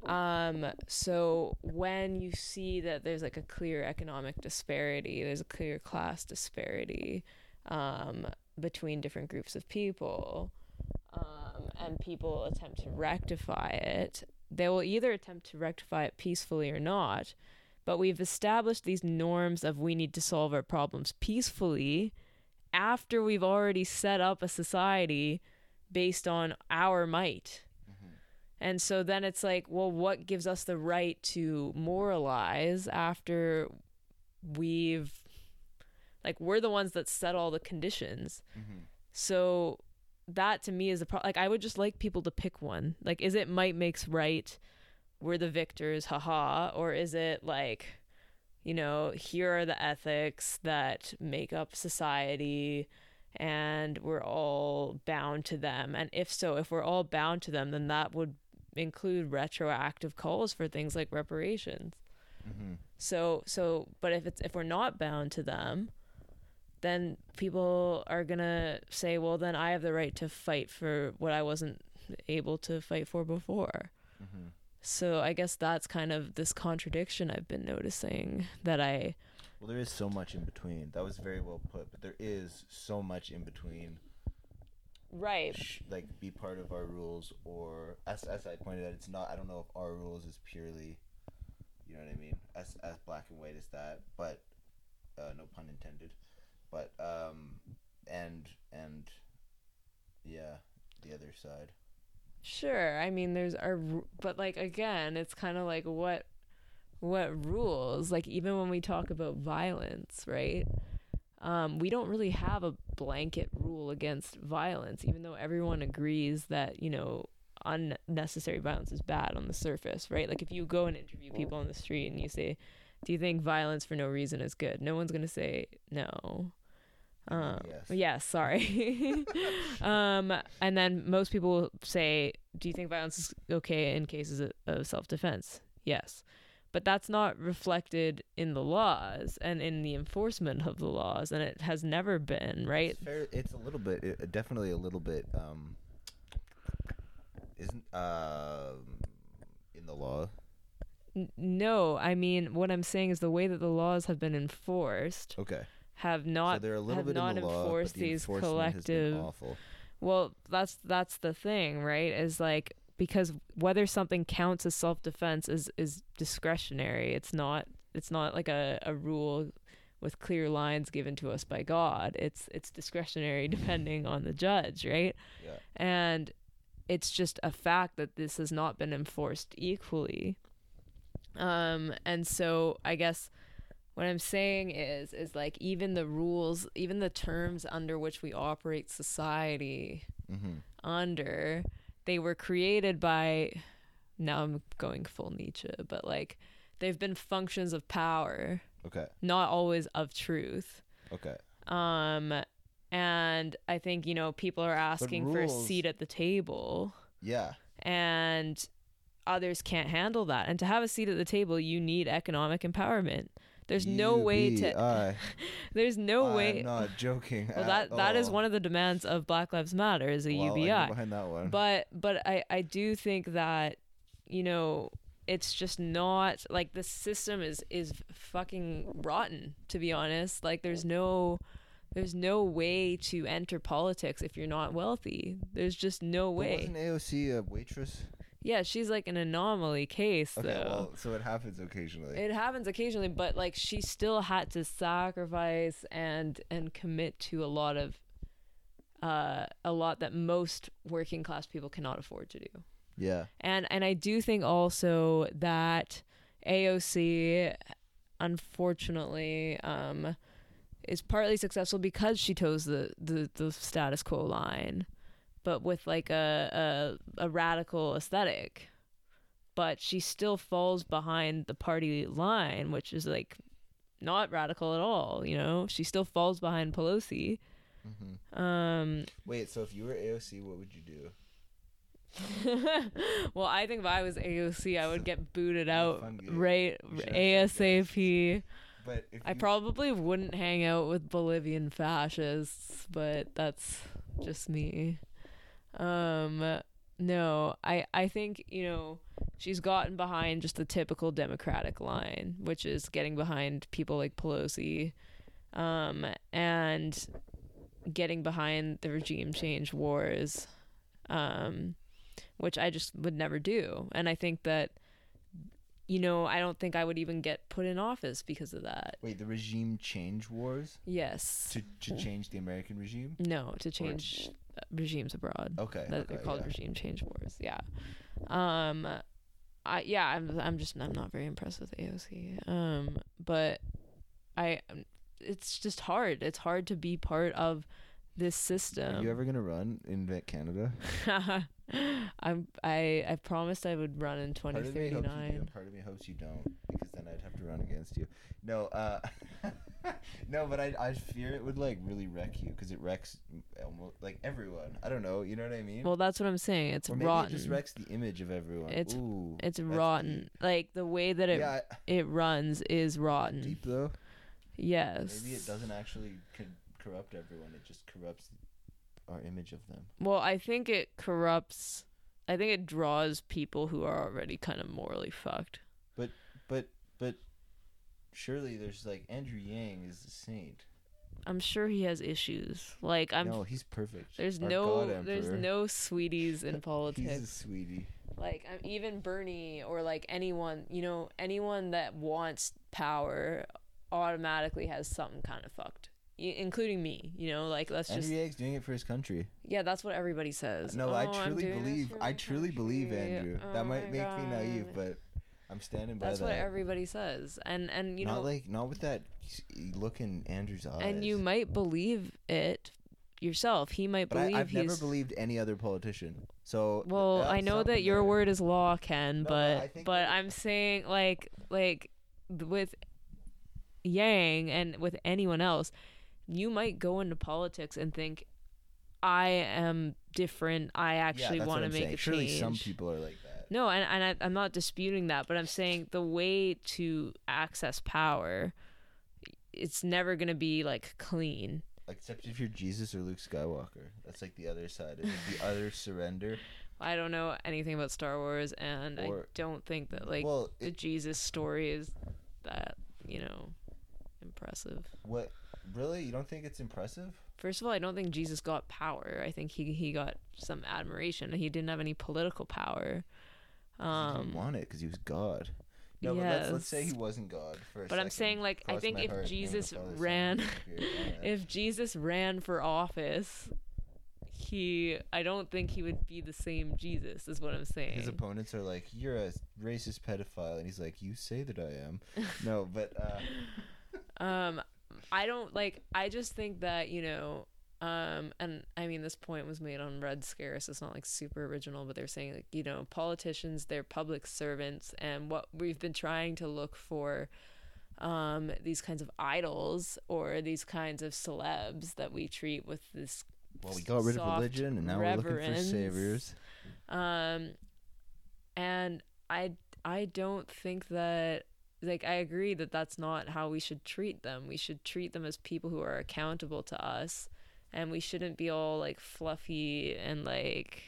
Um, so when you see that there's like a clear economic disparity, there's a clear class disparity um, between different groups of people, um, and people attempt to rectify it, they will either attempt to rectify it peacefully or not. But we've established these norms of we need to solve our problems peacefully after we've already set up a society based on our might. And so then it's like, well, what gives us the right to moralize after we've, like, we're the ones that set all the conditions. Mm-hmm. So that to me is a pro. Like, I would just like people to pick one. Like, is it might makes right? We're the victors, haha. Or is it like, you know, here are the ethics that make up society and we're all bound to them. And if so, if we're all bound to them, then that would include retroactive calls for things like reparations. Mm-hmm. So so but if it's if we're not bound to them, then people are going to say, "Well, then I have the right to fight for what I wasn't able to fight for before." Mm-hmm. So I guess that's kind of this contradiction I've been noticing that I Well, there is so much in between. That was very well put, but there is so much in between. Right Sh- like, be part of our rules, or as as I pointed out, it's not. I don't know if our rules is purely, you know what I mean, as as black and white as that. But uh, no pun intended. But um, and and yeah, the other side. Sure. I mean, there's our, but like again, it's kind of like what, what rules? Like even when we talk about violence, right? Um, we don't really have a blanket rule against violence, even though everyone agrees that you know unnecessary violence is bad on the surface, right? Like if you go and interview people on the street and you say, "Do you think violence for no reason is good?" No one's gonna say no. Um, Yes. yeah, sorry. [LAUGHS] um, and then most people will say, "Do you think violence is okay in cases of, of self-defense?" Yes, but that's not reflected in the laws and in the enforcement of the laws, and it has never been, right? It's fair. It's a little bit, it, definitely a little bit. Um, isn't um in the law? N- no, I mean what I'm saying is the way that the laws have been enforced Okay. have so not little have not the law, enforced the these enforcement has been collective awful. Well, that's that's the thing, right? Is like because whether something counts as self defense is is discretionary. It's not it's not like a, a rule with clear lines given to us by God. It's it's discretionary [LAUGHS] depending on the judge, right? Yeah. And it's just a fact that this has not been enforced equally. Um and so I guess what I'm saying is is like even the rules, even the terms under which we operate society Mm-hmm. under, they were created by now I'm going full Nietzsche, but like they've been functions of power, Okay. not always of truth. Okay. Um and I think, you know, people are asking for a seat at the table Yeah. and others can't handle that. And to have a seat at the table, you need economic empowerment. There's no way to [LAUGHS] there's no I'm way not joking. well at that that is one of the demands of Black Lives Matter is a UBI. behind that one. But but I I do think that you know it's just not like the system is is fucking rotten to be honest. Like there's no there's no way to enter politics if you're not wealthy. There's just no But way. wasn't AOC a waitress? Yeah, she's like an anomaly case Okay. though. Well, so it happens occasionally. It happens occasionally, but like she still had to sacrifice and and commit to a lot of uh a lot that most working class people cannot afford to do. yeah. And and I do think also that AOC unfortunately um is partly successful because she toes the, the, the status quo line, but with like a, a a radical aesthetic. But she still falls behind the party line, which is like not radical at all, you know? She still falls behind Pelosi. hmm Um Wait. So if you were AOC, what would you do? [LAUGHS] well, I think if I was AOC, I would get booted out right You should actually get- ASAP. But if I you- probably wouldn't hang out with Bolivian fascists, but that's just me. Um no, I I think, you know, she's gotten behind just the typical Democratic line, which is getting behind people like Pelosi, um, and getting behind the regime change wars, um, which I just would never do. And I think that, you know, I don't think I would even get put in office because of that. Wait, the regime change wars Yes. to to change the American regime. No, to change regimes abroad. Okay, that they're called yeah. regime change wars. Yeah. Um, I yeah, I'm I'm just I'm not very impressed with AOC. Um, but I it's just hard. It's hard to be part of this system. Are you ever gonna run in Vet Canada? [LAUGHS] I'm I I promised I would run in Part of me hopes you do, 2039. part of me hopes you don't, because then I'd have to run against you. No, uh, [LAUGHS] [LAUGHS] no, but I I fear it would like really wreck you, because it wrecks almost like everyone. I don't know, you know what I mean? Well, that's what I'm saying. It's or rotten. it just wrecks the image of everyone. It's- Ooh, it's rotten. Like the way that it Deep. Yeah, it runs is rotten. deep though. Yes. Maybe it doesn't actually co- corrupt everyone. It just corrupts our image of them. Well, I think it corrupts. I think it draws people who are already kind of morally fucked. But surely there's like Andrew Yang is a saint. I'm sure he has issues. Like I'm. no, he's perfect. there's Our no. There's no sweeties in [LAUGHS] politics. He's a sweetie. like I'm, even Bernie or like anyone, you know, anyone that wants power automatically has something kind of fucked, I- including me. You know, like let's Andrew just. Yang's doing it for his country. Yeah, that's what everybody says. No, I "Oh, I'm truly believe. I truly believe. Andrew. Oh that might make me naive, but I'm standing by that. That's that. what everybody says, and and you know not know, like not with that look in Andrew's eyes. and you might believe it yourself. He might But believe I, I've he's. never believed any other politician. So well, uh, I know that your there. word is law, Ken, No, but but that- I'm saying like like with Yang and with anyone else, you might go into politics and think, I am different. I actually what want to make saying. a Surely change. some people are like. No, and, and I, I'm not disputing that, but I'm saying the way to access power, it's never going to be like clean. Except if you're Jesus or Luke Skywalker. That's like the other side. The other [LAUGHS] surrender. I don't know anything about Star Wars, and I don't think that like well, the Jesus story is that you know impressive. what? Really? You don't think it's impressive? First of all, I don't think Jesus got power. I think he he got some admiration. He didn't have any political power. He didn't Um, want it because he was God. No, but let's, let's say he wasn't God for a But I'm saying, like, I think if heart, in the name of the Jesus Father, Son, and ran- Holy Spirit. Amen. if Jesus ran for office, he I don't think he would be the same Jesus. Is what I'm saying. His opponents are like, "You're a racist pedophile," and he's like, "You say that I am." no, but uh, [LAUGHS] um i don't like i just think that you know um and i mean this point was made on red scare so it's not like super original but they're saying like you know politicians they're public servants and what we've been trying to look for um these kinds of idols or these kinds of celebs that we treat with this well, we got rid of religion, and now we're looking for saviors. um and i i don't think that like i agree that that's not how we should treat them. We should treat them as people who are accountable to us and we shouldn't be all like fluffy and like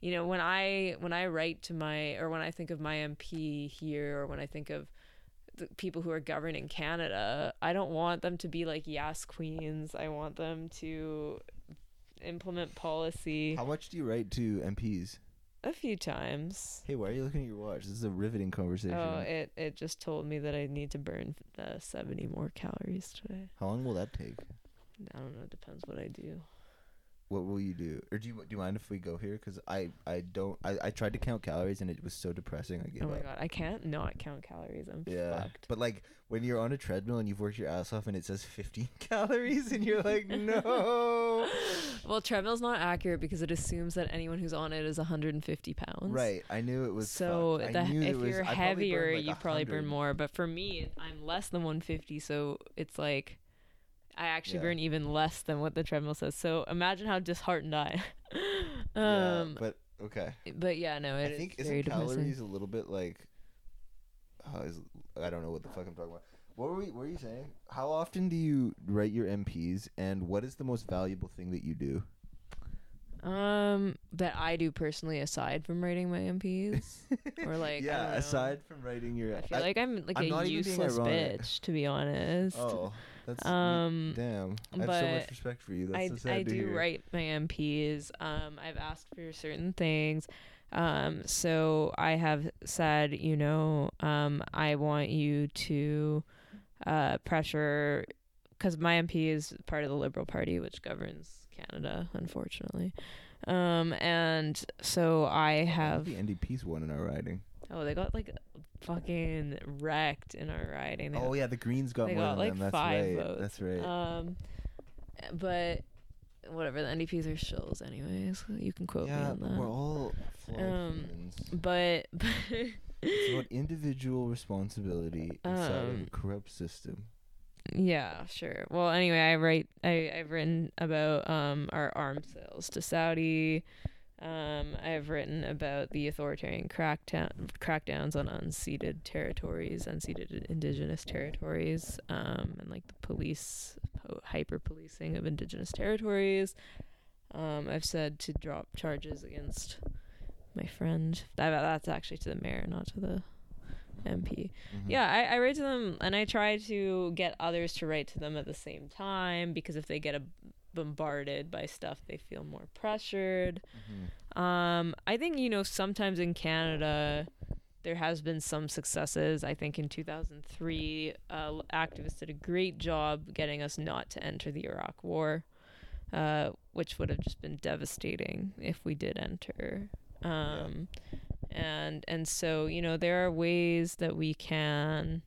you know when i when i write to my or when i think of my mp here or when i think of the people who are governing canada i don't want them to be like yes queens i want them to implement policy How much do you write to MPs? a few times Hey, why are you looking at your watch? This is a riveting conversation. Oh, it it just told me that I need to burn uh, 70 more calories today. How long will that take? I don't know. It depends what I do. What will you do? Or do you do you mind if we go here? Because I I don't I, I tried to count calories and it was so depressing. I gave Oh my up. god, I can't not count calories. I'm Yeah, fucked. but like when you're on a treadmill and you've worked your ass off and it says 15 [LAUGHS] calories and you're like, [LAUGHS] no. well, treadmill's not accurate because it assumes that anyone who's on it is 150 pounds. Right, I knew it was. So fucked. I the, knew it if was- you're I probably heavier, burned, like, you probably burn 100. more. But for me, I'm less than 150, so it's like I actually Yeah. burn even less than what the treadmill says. So imagine how disheartened I. [LAUGHS] Yeah, um, but okay. but yeah, no, I it is think depressing. calories a little bit like. Uh, is, I don't know what the fuck I'm talking about. What were we? What were you saying? How often do you write your MPs, and what is the most valuable thing that you do? Um, that I do personally, aside from writing my MPs, [LAUGHS] or like yeah, aside from writing your, I feel I- like I'm like I'm a not even being useless bitch, to be honest. oh, that's Um, damn. I have so much respect for you. That's I, so sad I to do hear. write my MPs. Um, I've asked for certain things. Um, so I have said, you know, um, I want you to uh, pressure, because my MP is part of the Liberal Party, which governs Canada, unfortunately. Um, and so I have. the NDP's won in our riding. Oh, they got like fucking wrecked in our riding. They Oh yeah, the Greens got they more got, than like, them. That's five right. votes. That's right. Um, but whatever. The NDPs are shills, anyways. You can quote yeah, me on that. we're all Um, humans. [LAUGHS] but It's about individual responsibility inside of Um, a corrupt system. yeah, sure. Well, anyway, I write. I I've written about um our arms sales to Saudi. Um, I've written about the authoritarian crackdown crackdowns on unceded territories, unceded indigenous territories, um, and like the police hyper policing of indigenous territories. Um, I've said to drop charges against my friend. That, that's actually to the mayor, not to the MP. Mhm. Yeah, I, I write to them and I try to get others to write to them at the same time because if they get a, bombarded by stuff, they feel more pressured. Mhm. Um, I think you know sometimes in Canada there has been some successes. I think in 2003, uh, activists did a great job getting us not to enter the Iraq War, uh, which would have just been devastating if we did enter. Um, and and so you know there are ways that we can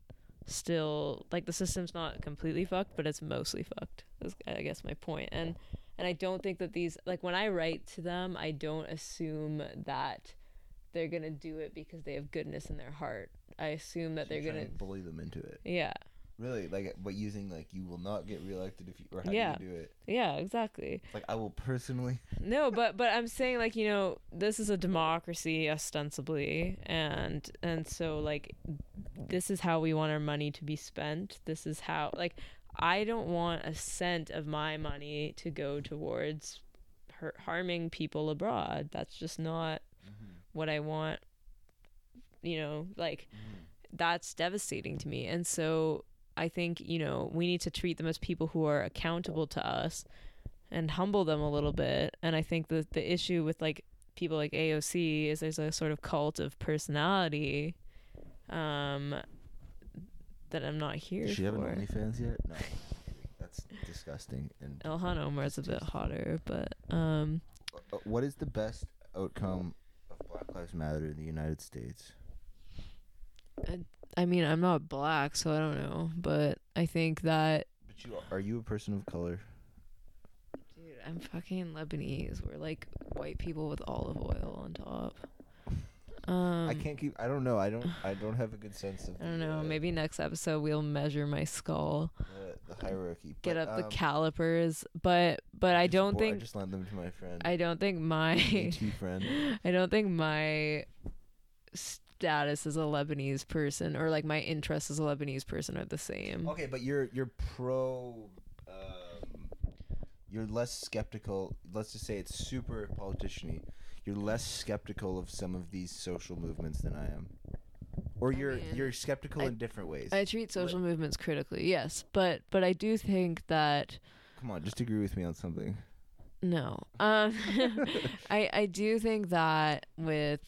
still like the system's not completely fucked, but it's mostly fucked. Is I guess my point. And and I don't think that these like when I write to them, I don't assume that they're gonna do it because they have goodness in their heart. I assume that So they're gonna to bully them into it. yeah Really, like, but using like you will not get reelected if you or how Yeah. do you do it? yeah exactly. Like I will personally. [LAUGHS] no but but i'm saying like you know this is a democracy ostensibly and and so like this is how we want our money to be spent this is how like i don't want a cent of my money to go towards hurt, harming people abroad that's just not mm-hmm. what i want you know like mm-hmm. that's devastating to me and so i think you know we need to treat them as people who are accountable to us and humble them a little bit. And I think that the issue with like people like AOC is there's a sort of cult of personality um, that I'm not here Does she have an for. OnlyFans yet? No, that's disgusting. And Ilhan Omar's a bit hotter, but um, Uh, what is the best outcome of Black Lives Matter in the United States? I mean I'm not black, so I don't know. But I think that But you are, are you a person of color? dude, I'm fucking Lebanese. We're like white people with olive oil on top. Um, I can't keep. I don't know. I don't. I don't have a good sense of. I don't know. uh, Maybe next episode we'll measure my skull. the, the hierarchy. get but, up the um, calipers but but i just don't bought- I think just lent them to my friend. i don't think my friend. [LAUGHS] i don't think my status as a lebanese person or like my interests as a lebanese person are the same Okay, but you're you're pro. Um, you're less skeptical. Let's just say it's super politician-y. You're less skeptical of some of these social movements than I am, or you're mean, you're skeptical I- in different ways. i treat social movements critically yes but but i do think that Come on, just agree with me on something. No. Um [LAUGHS] I I do think that with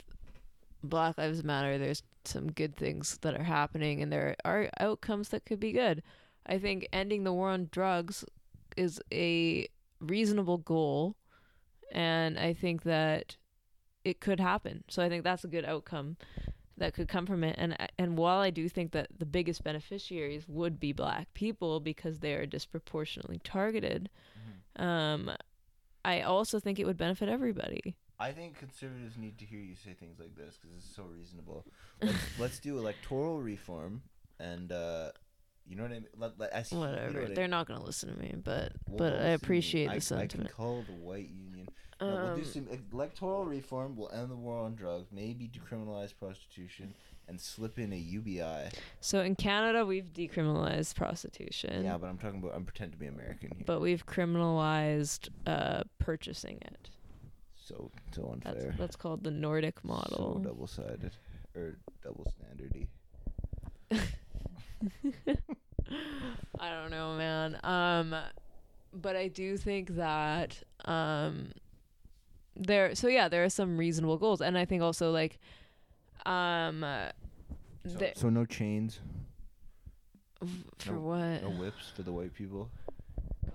Black Lives Matter there's some good things that are happening and there are outcomes that could be good. I think ending the war on drugs is a reasonable goal and I think that it could happen. So I think that's a good outcome that could come from it and and while I do think that the biggest beneficiaries would be black people because they are disproportionately targeted um I also think it would benefit everybody. I think conservatives need to hear you say things like this because it's so reasonable. Let's, [LAUGHS] let's do electoral reform, and uh, you know what I mean. Let, let, as, you know Whatever. what They're not going to listen to me, but Well, but I appreciate I, the I can call the white union. No, we'll do Um, some electoral reform. We'll end the war on drugs. Maybe decriminalize prostitution and slip in a UBI. so in Canada, we've decriminalized prostitution, yeah, but I'm talking about. I'm pretending to be American here. but we've criminalized uh, purchasing it. So so unfair. that's called the Nordic model. So double sided or double standardy. [LAUGHS] I don't know, man. Um, but I do think that um, there. So yeah, there are some reasonable goals, and I think also like, um, uh, So, the- so no chains, for no- what? no whips for the white people.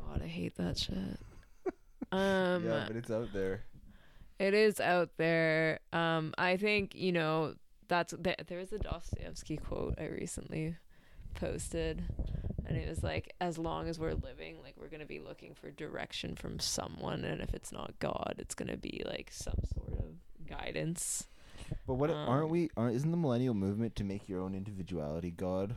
God, I hate that shit. [LAUGHS] Um, yeah, but it's out there. It is out there. Um, I think you know that's there. There was a Dostoevsky quote I recently posted, and it was like, "As long as we're living, like we're gonna be looking for direction from someone, and if it's not God, it's gonna be like some sort of guidance." But what aren't Um, we? Aren't isn't the millennial movement to make your own individuality God,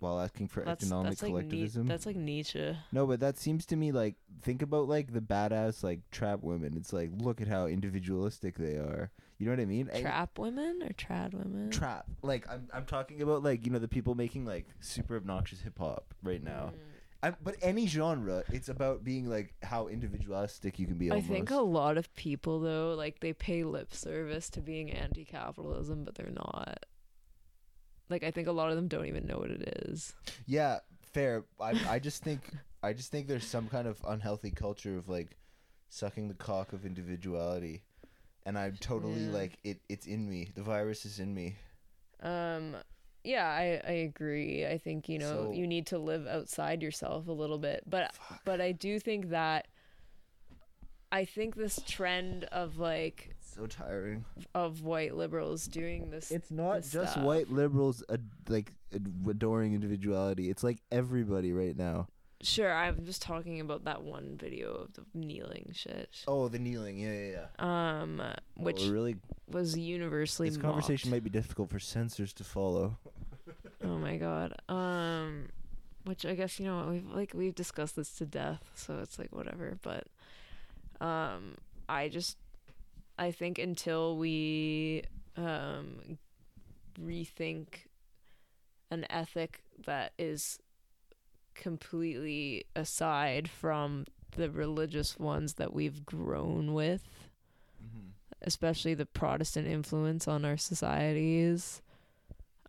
while asking for That's economic that's like collectivism? that's like Nietzsche. no, but that seems to me like think about like the badass like trap women. It's like look at how individualistic they are. You know what I mean? I- Trap women or trad women? trap. Like I'm I'm talking about like you know the people making like super obnoxious hip hop right now. Mm. I, but any genre, it's about being like how individualistic you can be. I think a lot of people though, like they pay lip service to being anti-capitalism, but they're not. Like I think a lot of them don't even know what it is. Yeah, fair. I I just think [LAUGHS] I just think there's some kind of unhealthy culture of like sucking the cock of individuality, and I'm totally Yeah. like it. It's in me. The virus is in me. Um yeah, I I agree. I think, you know, So- you need to live outside yourself a little bit. But but I do think that I think this trend of like so tiring. of white liberals doing this It's not this just stuff. white liberals ad- like ad- adoring individuality. It's like everybody right now. Sure, I'm just talking about that one video of the kneeling shit. Oh, the kneeling. Yeah, yeah, yeah. Um Oh, which really, was universally this conversation might be difficult for censors to follow. Oh my god. Um which I guess you know we've like we've discussed this to death, so it's like whatever, but um I just I think until we um rethink an ethic that is completely aside from the religious ones that we've grown with Mm-hmm. especially the Protestant influence on our societies.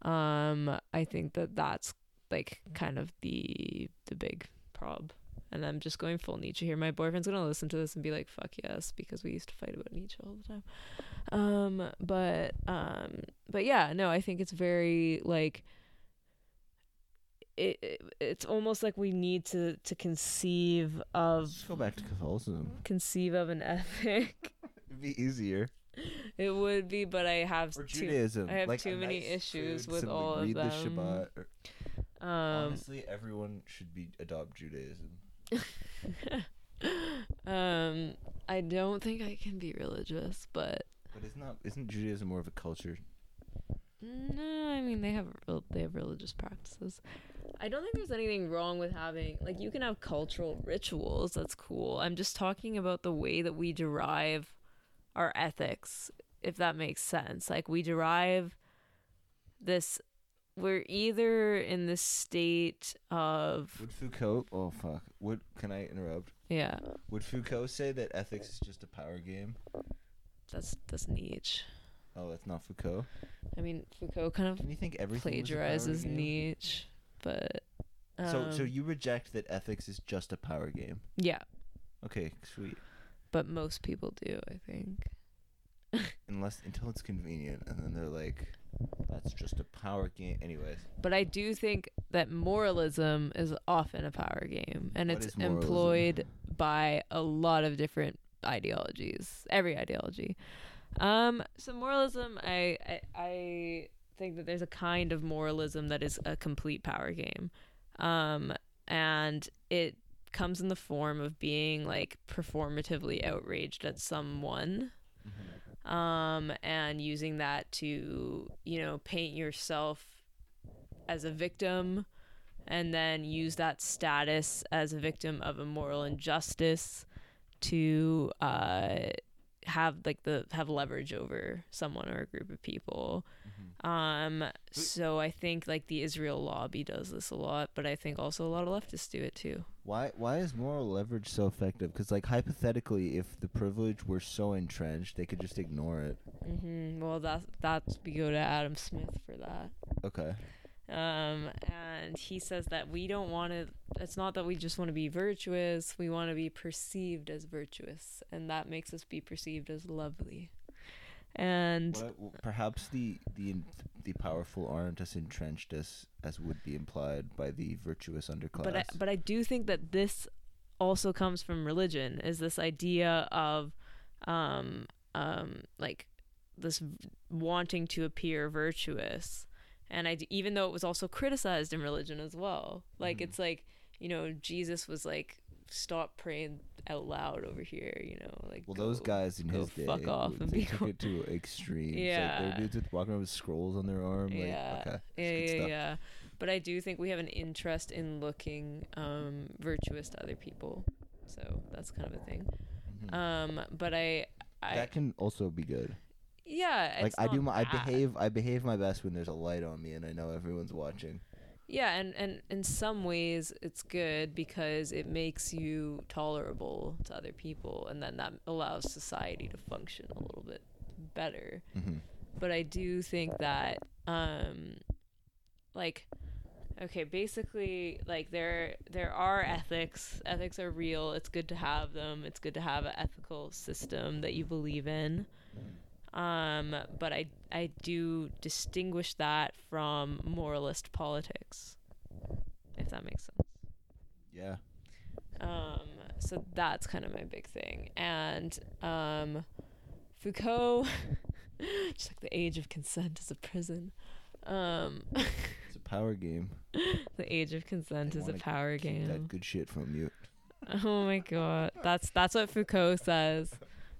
Um, I think that that's like kind of the the big prob. And I'm just going full Nietzsche here. My boyfriend's gonna listen to this and be like, "Fuck yes," because we used to fight about Nietzsche all the time. Um, but um, but yeah, no, I think it's very like it, it. It's almost like we need to to conceive of Let's go back to Catholicism. conceive of an [LAUGHS] ethic. It'd be easier. It would be, but I have Or too. Judaism. I have like too many nice issues food, with all of read them. The Shabbat. or- Um, Honestly, everyone should be adopt Judaism. [LAUGHS] um, I don't think I can be religious, but But isn't that isn't Judaism more of a culture? no, I mean they have rel- they have religious practices. I don't think there's anything wrong with having like you can have cultural rituals. That's cool. I'm just talking about the way that we derive our ethics, if that makes sense. Like we derive this. We're either in the state of Would Foucault? Oh fuck. Would can I interrupt? yeah. Would Foucault say that ethics is just a power game? That's that's Nietzsche. Oh, that's not Foucault. I mean, Foucault kind of you think everything was a power plagiarizes game? Nietzsche, but So, so um, you reject that ethics is just a power game? yeah, Okay, sweet. but most people do, I think. [LAUGHS] Unless until it's convenient, and then they're like, "That's just a power game." Anyways, But I do think that moralism is often a power game, and What it's is moralism? employed by a lot of different ideologies, every ideology. Um, so moralism, I, I I think that there's a kind of moralism that is a complete power game, um, and it comes in the form of being like performatively outraged at someone um, and using that to you know paint yourself as a victim and then use that status as a victim of a moral injustice to uh, have like the have leverage over someone or a group of people Um, so I think like the Israel lobby does this a lot, but I think also a lot of leftists do it too. Why why is moral leverage so effective? Because like hypothetically, if the privilege were so entrenched, they could just ignore it. Mm-hmm. Well, that's that's we go to Adam Smith for that. Okay. Um, and he says that we don't want to. It's not that we just want to be virtuous. We want to be perceived as virtuous, and that makes us be perceived as lovely. And What, w- perhaps the the the powerful aren't as entrenched as as would be implied by the virtuous underclass. but I, but I do think that this also comes from religion is this idea of um um like this wanting to appear virtuous and I even though it was also criticized in religion as well like Mhm. it's like you know Jesus was like stop praying out loud over here you know like well, those guys in go his day, fuck off and they be took cool. it to extremes. like, Yeah. there are dudes with walking around with scrolls on their arm. Like, yeah, okay, yeah, yeah, yeah. But I do think we have an interest in looking um, virtuous to other people, so that's kind of a thing. Mhm. Um, but I, I that can also be good. yeah, like I do my I behave I behave my best when there's a light on me and I know everyone's watching. Yeah, and and in some ways it's good because it makes you tolerable to other people, and then that allows society to function a little bit better. Mm-hmm. but I do think that um like okay basically like there there are ethics ethics are real it's good to have them it's good to have an ethical system that you believe in um but I I do distinguish that from moralist politics if that makes sense Yeah. um, so that's kind of my big thing. And um, Foucault, [LAUGHS] just like the age of consent is a prison. Um, It's a power game. [LAUGHS] the age of consent is a power Keep that game. good shit from you. Oh my god, that's that's what Foucault says.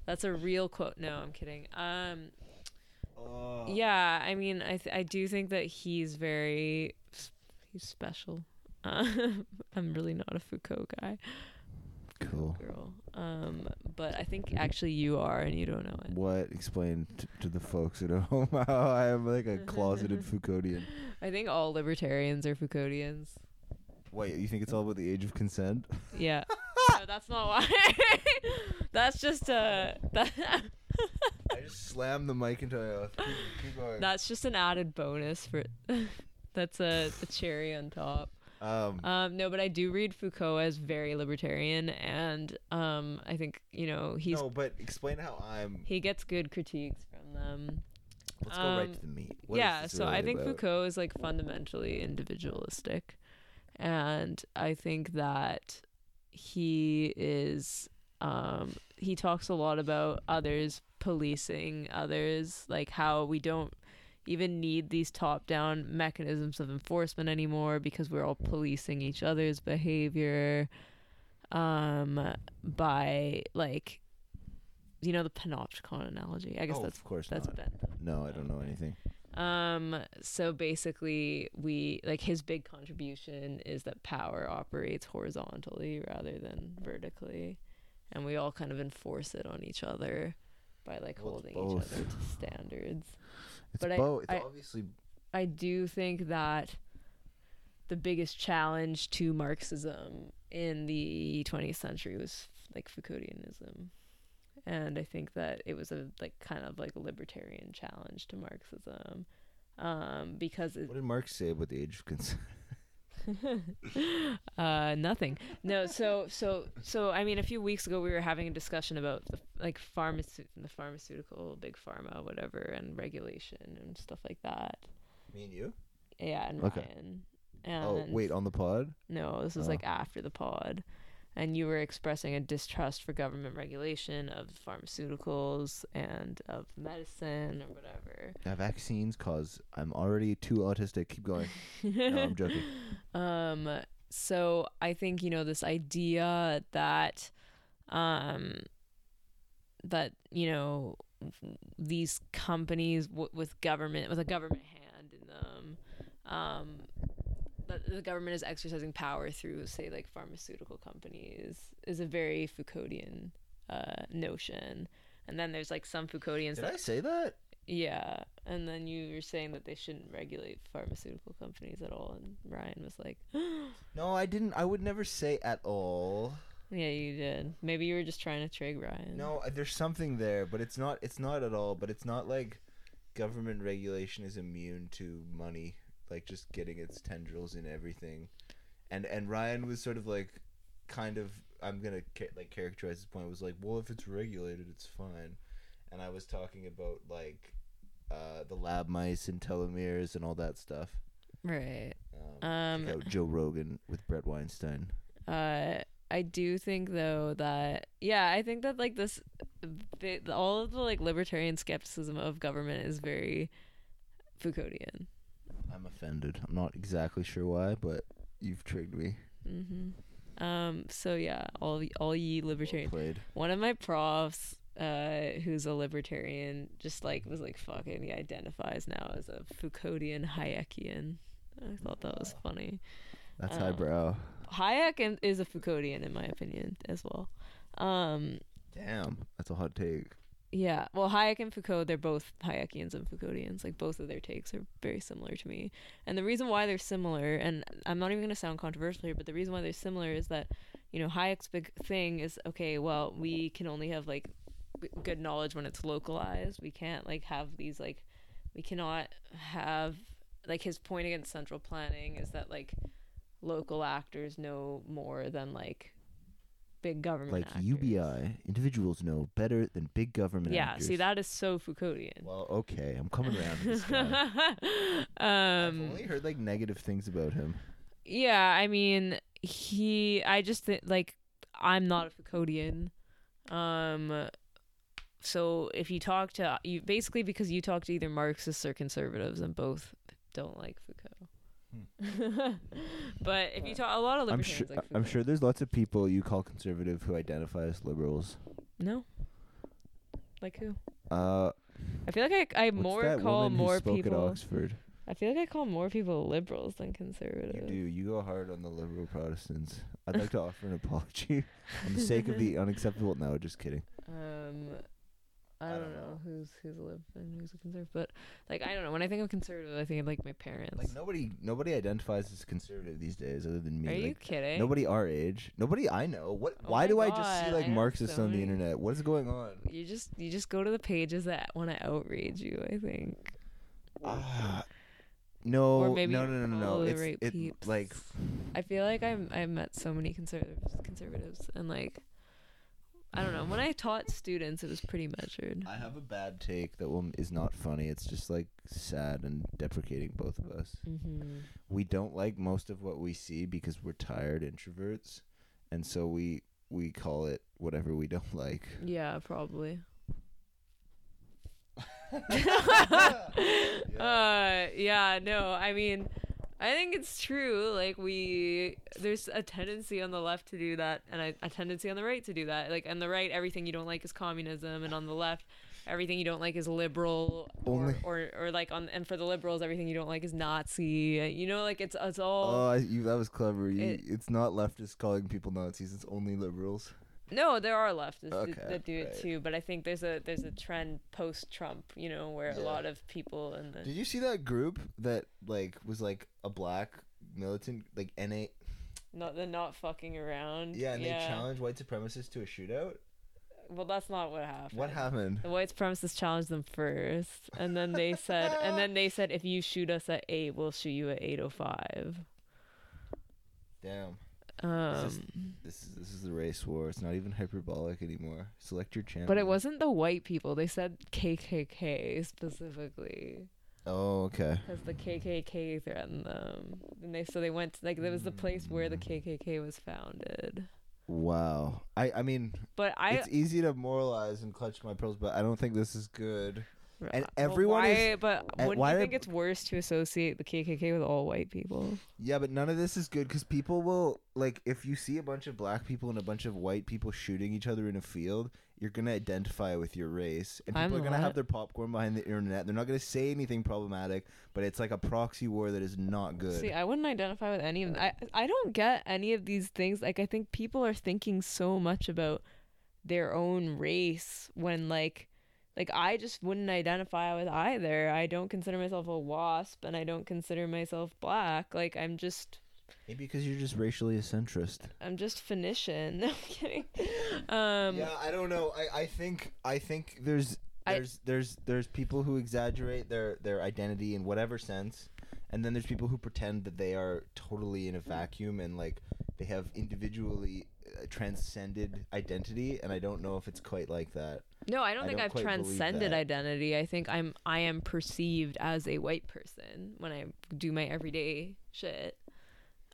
That's a real quote. No, I'm kidding. Um, Oh. yeah, I mean, I th- I do think that he's very he's special. Uh, [LAUGHS] I'm really not a Foucault guy. Cool. girl. Um, but I think actually you are, and you don't know it. What? Explain t- to the folks at [LAUGHS] home how I am like a closeted [LAUGHS] Foucauldian. I think all libertarians are Foucauldians. Wait, you think it's all about the age of consent? Yeah. [LAUGHS] no, that's not why. [LAUGHS] that's just uh that [LAUGHS] I just slammed the mic into my mouth. Keep, keep going. that's just an added bonus for. that's a, a cherry on top. Um, Um, no, but I do read Foucault as very libertarian, and um, I think you know he's no, but explain how I'm. he gets good critiques from them. Let's go right um, to the meat. What yeah so i think about? foucault is like fundamentally individualistic and i think that he is um he talks a lot about others policing others like how we don't even need these top down mechanisms of enforcement anymore because we're all policing each other's behavior um by like you know the panopticon analogy i guess Oh, that's of course that's not. bent No, I don't know anything. Um so basically we like his big contribution is that power operates horizontally rather than vertically. And we all kind of enforce it on each other by like Well, holding each other to standards. It's But I- It's I- obviously I do think that the biggest challenge to Marxism in the 20th century was like Foucauldianism. And I think that it was a like kind of like a libertarian challenge to Marxism. Um, because it, What did Marx say about the age of consent? [LAUGHS] [LAUGHS] uh, nothing. No, so so so I mean, a few weeks ago we were having a discussion about the, like pharmace- the pharmaceutical big pharma, whatever, and regulation and stuff like that. Me and you? Yeah, and Okay. Ryan. And Oh, wait, on the pod? No, this was Oh. like after the pod. And you were expressing a distrust for government regulation of pharmaceuticals and of medicine or whatever. Uh, vaccines cause I'm already too autistic. Keep going. No, I'm [LAUGHS] joking. Um so I think you know this idea that um that you know these companies w- with government with a government hand in them um that the government is exercising power through say like pharmaceutical companies is a very Foucauldian uh notion and then there's like some Foucauldians Did that I say that? Yeah, and then you were saying that they shouldn't regulate pharmaceutical companies at all, and Ryan was like, [GASPS] No, I didn't. I would never say at all. "Yeah, you did. Maybe you were just trying to trig Ryan." No, there's something there, but it's not. It's not at all. But it's not like government regulation is immune to money, like just getting its tendrils in everything. And and Ryan was sort of like, kind of. I'm gonna ca- like characterize his point. Was like, well, if it's regulated, it's fine. And I was talking about like, uh, the lab mice and telomeres and all that stuff. Right. Um, Um. Joe Rogan with Bret Weinstein. Uh, I do think though that yeah, I think that like this, all of the like libertarian skepticism of government is very Foucauldian. I'm offended. I'm not exactly sure why, but you've trigged me. Mm-hmm. Um. So yeah, all all ye Well libertarian. played. One of my profs, uh, who's a libertarian, just like was like, "Fucking," he identifies now as a Foucauldian Hayekian. I thought that was funny. That's Um, highbrow. Hayek is a Foucauldian in my opinion as well. Um. Damn, that's a hot take. Yeah, well, Hayek and Foucault, they're both Hayekians and Foucauldians. Like, both of their takes are very similar to me. And the reason why they're similar, and I'm not even going to sound controversial here, but the reason why they're similar is that, you know, Hayek's big thing is okay, well, we can only have, like, good knowledge when it's localized. We can't, like, have these, like, we cannot have, like, his point against central planning is that, like, local actors know more than, like, big government Like actors. UBI, individuals know better than big government Yeah, actors. see, that is so Foucauldian. Well, okay, I'm coming around to this guy. [LAUGHS] I've um only heard like negative things about him. yeah i mean he i just like i'm not a foucauldian um so if you talk to you basically because you talk to either marxists or conservatives and both don't like foucault [LAUGHS] but if you talk a lot of Hmm. I'm libertarians sure. like I'm sure there's lots of people you call conservative who identify as liberals. no like who Uh, i feel like i, I what's more that call woman who more spoke at people Oxford? i feel like i call more people liberals than You conservatives do. You go hard on the liberal Protestants. I'd like to offer an apology [LAUGHS] on the sake of the [LAUGHS] unacceptable. No, just kidding. Um, I, I don't, don't know, know. who's who's a lib and who's a conservative, but like I don't know. When I think of conservative, I think of like my parents. Like nobody, nobody identifies as conservative these days, other than me. Are you kidding? Nobody our age. Nobody I know. What? Oh why do I just see like I Marxists so on the internet? What is going on? You just you just go to the pages that want to outrage you. I think. Ah, no, or maybe no, no, no, no, no. It's right it, like I feel like I'm I met so many conservatives conservatives and like I don't know. When I taught students, it was pretty measured. I have a bad take that will is not funny. It's just like sad and deprecating both of us. Mm-hmm. We don't like most of what we see because we're tired introverts, and so we we call it whatever we don't like. Yeah, probably. [LAUGHS] [LAUGHS] Uh, yeah, no, I mean, I think it's true. Like we, there's a tendency on the left to do that, and a, a tendency on the right to do that. Like on the right, everything you don't like is communism, and on the left, everything you don't like is liberal. Or, or, or like on, and for the liberals, everything you don't like is Nazi. You know, like it's it's all. Oh, I, you, that was clever. You, It- it's not leftists calling people Nazis. It's only liberals. No, there are leftists Okay, that, that do it right. too, but I think there's a there's a trend post Trump, you know, where Yeah. a lot of people in the Did you see that group that like was like a black militant like NA? not the not fucking around. Yeah, and they challenged white supremacists to a shootout. Well, that's not what happened. What happened? The white supremacists challenged them first, and then they [LAUGHS] said, and then they said, if you shoot us at eight, we'll shoot you at eight oh five. Damn. Um, just- This is this is the race war. It's not even hyperbolic anymore. Select your champion. but it wasn't the white people. They said KKK specifically Oh, okay. because the KKK threatened them, and they so they went to, like that was the place where the KKK was founded. Wow. I I mean, But I it's easy to moralize and clutch my pearls, but I don't think this is good. And uh, Well, everyone why, is- But and wouldn't why you are- think it's worse to associate the KKK with all white people? Yeah, but none of this is good because people will like if you see a bunch of black people and a bunch of white people shooting each other in a field, you're gonna identify with your race, and people I'm are gonna not. have their popcorn behind the internet. They're not gonna say anything problematic, but it's like a proxy war that is not good. See, I wouldn't identify with any of I I don't get any of these things. Like I think people are thinking so much about their own race when like like I just wouldn't identify with either. I don't consider myself a wasp and I don't consider myself black. Like I'm just Maybe because you're just racially a centrist. I'm just Phoenician. [LAUGHS] No, I'm kidding. [LAUGHS] Um yeah, I don't know. I, I think I think there's I- there's there's there's people who exaggerate their their identity in whatever sense, and then there's people who pretend that they are totally in a vacuum and like they have individually transcended identity. And I don't know if it's quite like that. No, I don't I think don't I've transcended identity. I think I'm I am perceived as a white person when I do my everyday shit.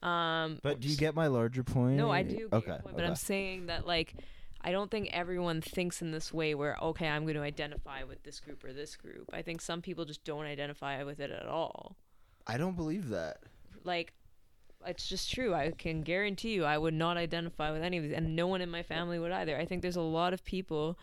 Um But do you get my larger point? No, I do get Okay. point, but I'm saying that like I don't think everyone thinks in this way where okay, I'm going to identify with this group or this group. I think some people just don't identify with it at all. I don't believe that. Like it's just true. I can guarantee you I would not identify with any of these and no one in my family would either. I think there's a lot of people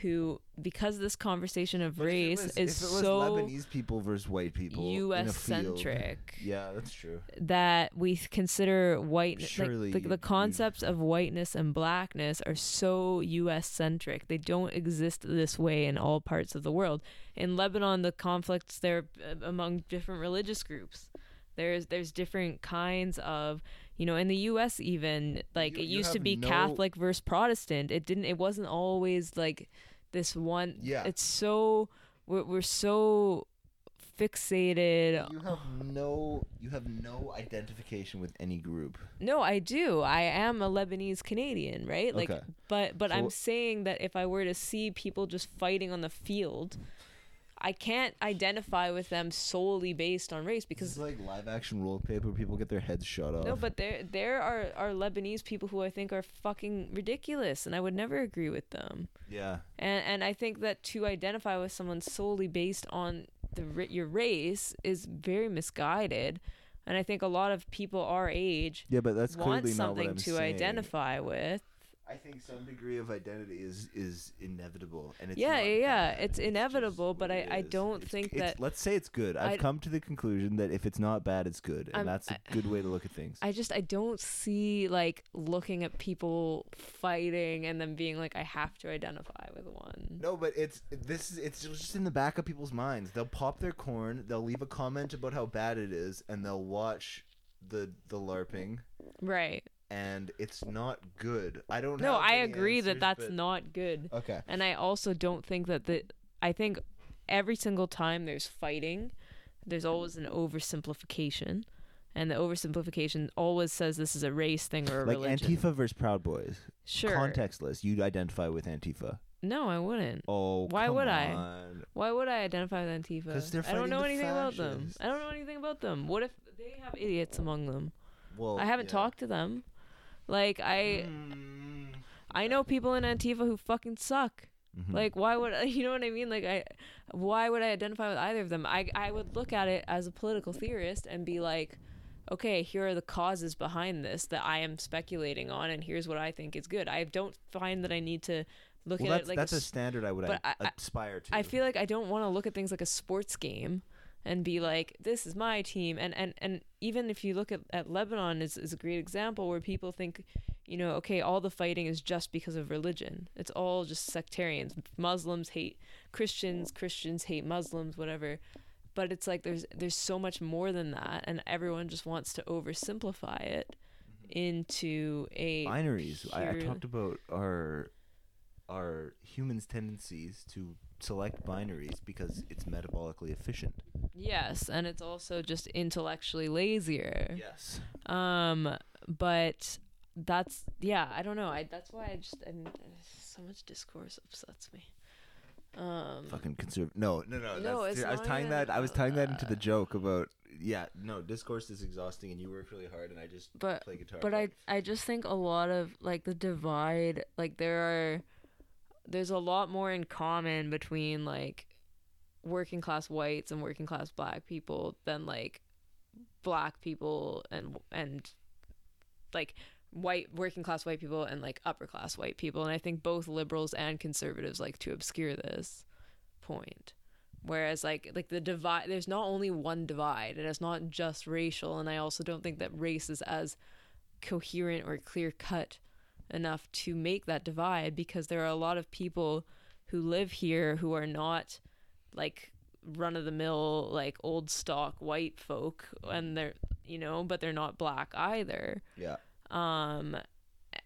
who because this conversation of But race was- is if it was so Lebanese people versus white people, US centric Yeah, that's true. that we consider white Surely like, the, the concepts of whiteness and blackness are so US centric. They don't exist this way in all parts of the world. In Lebanon the conflicts there uh, among different religious groups. There's there's different kinds of you know in the US even like You- it used to be no- Catholic versus Protestant. It didn't it wasn't always like this one Yeah. it's so we're, we're so fixated You have no you have no identification with any group. No, I do. I am a Lebanese Canadian, right? Like Okay. but but So I'm saying that if I were to see people just fighting on the field, I can't identify with them solely based on race because it's like live action role play where people get their heads shot off. no, but there there are are Lebanese people who I think are fucking ridiculous and I would never agree with them. yeah. And and I think that to identify with someone solely based on the your race is very misguided. And I think a lot of people our age Yeah, but that's want clearly not what something to saying. identify with. I think some degree of identity is is inevitable, and it's Yeah, yeah, yeah, it's inevitable, but I- I don't It's- think it's- that- Let's say it's good. I've I'd- come to the conclusion that if it's not bad, it's good, and I'm- that's a I- good way to look at things. I just I don't see like looking at people fighting and then being like I have to identify with one. No, but it's this is it's just in the back of people's minds. They'll pop their corn, they'll leave a comment about how bad it is, and they'll watch the the larping, Right. And it's not good. I don't. No, I agree that that's but- not good. okay. And I also don't think that the I think every single time there's fighting, there's always an oversimplification. And the oversimplification always says this is a race thing or a like religion. Antifa versus Proud Boys. sure. Contextless. You'd identify with Antifa. No, I wouldn't. Oh, Why would I? on. Why would I identify with Antifa? 'Cause they're I don't know anything about them. I don't know anything about them. What if they have idiots among them? Well, I haven't yeah. talked to them. Like I Mm, I know people in Antifa who fucking suck. Mhm. Like why would [LAUGHS] you know what I mean? Like I why would I identify with either of them? I I would look at it as a political theorist and be like, okay, here are the causes behind this that I am speculating on and here's what I think is good. I don't find that I need to look well, at that's it like that's a a s- standard I would but I, I- I- aspire to. I feel like I don't want to look at things like a sports game and be like, this is my team. And and, and even if you look at, at Lebanon is, is a great example where people think, you know, okay, all the fighting is just because of religion. It's all just sectarians. Muslims hate Christians, Christians hate Muslims, whatever. But it's like there's there's so much more than that and everyone just wants to oversimplify it mm-hmm. into a binaries. I, I talked about our our humans' tendencies to select binaries because it's metabolically efficient. Yes, and it's also just intellectually lazier. Yes. Um, but that's yeah, I don't know. I that's why I just I'm, so much discourse upsets me. Um, Fucking conserv. No, no, no. No, that's, it's I was not tying even that. I was about tying that into the joke about. Yeah, no. Discourse is exhausting, and you work really hard, and I just but play guitar. but I I just think a lot of like the divide like there are there's a lot more in common between like working class whites and working class black people than like black people and and like white working class white people and like upper class white people. And I think both liberals and conservatives like to obscure this point. Whereas like like the divide there's not only one divide and it's not just racial. And I also don't think that race is as coherent or clear cut enough to make that divide because there are a lot of people who live here who are not like run of the mill like old stock white folk and they're you know but they're not black either Yeah. um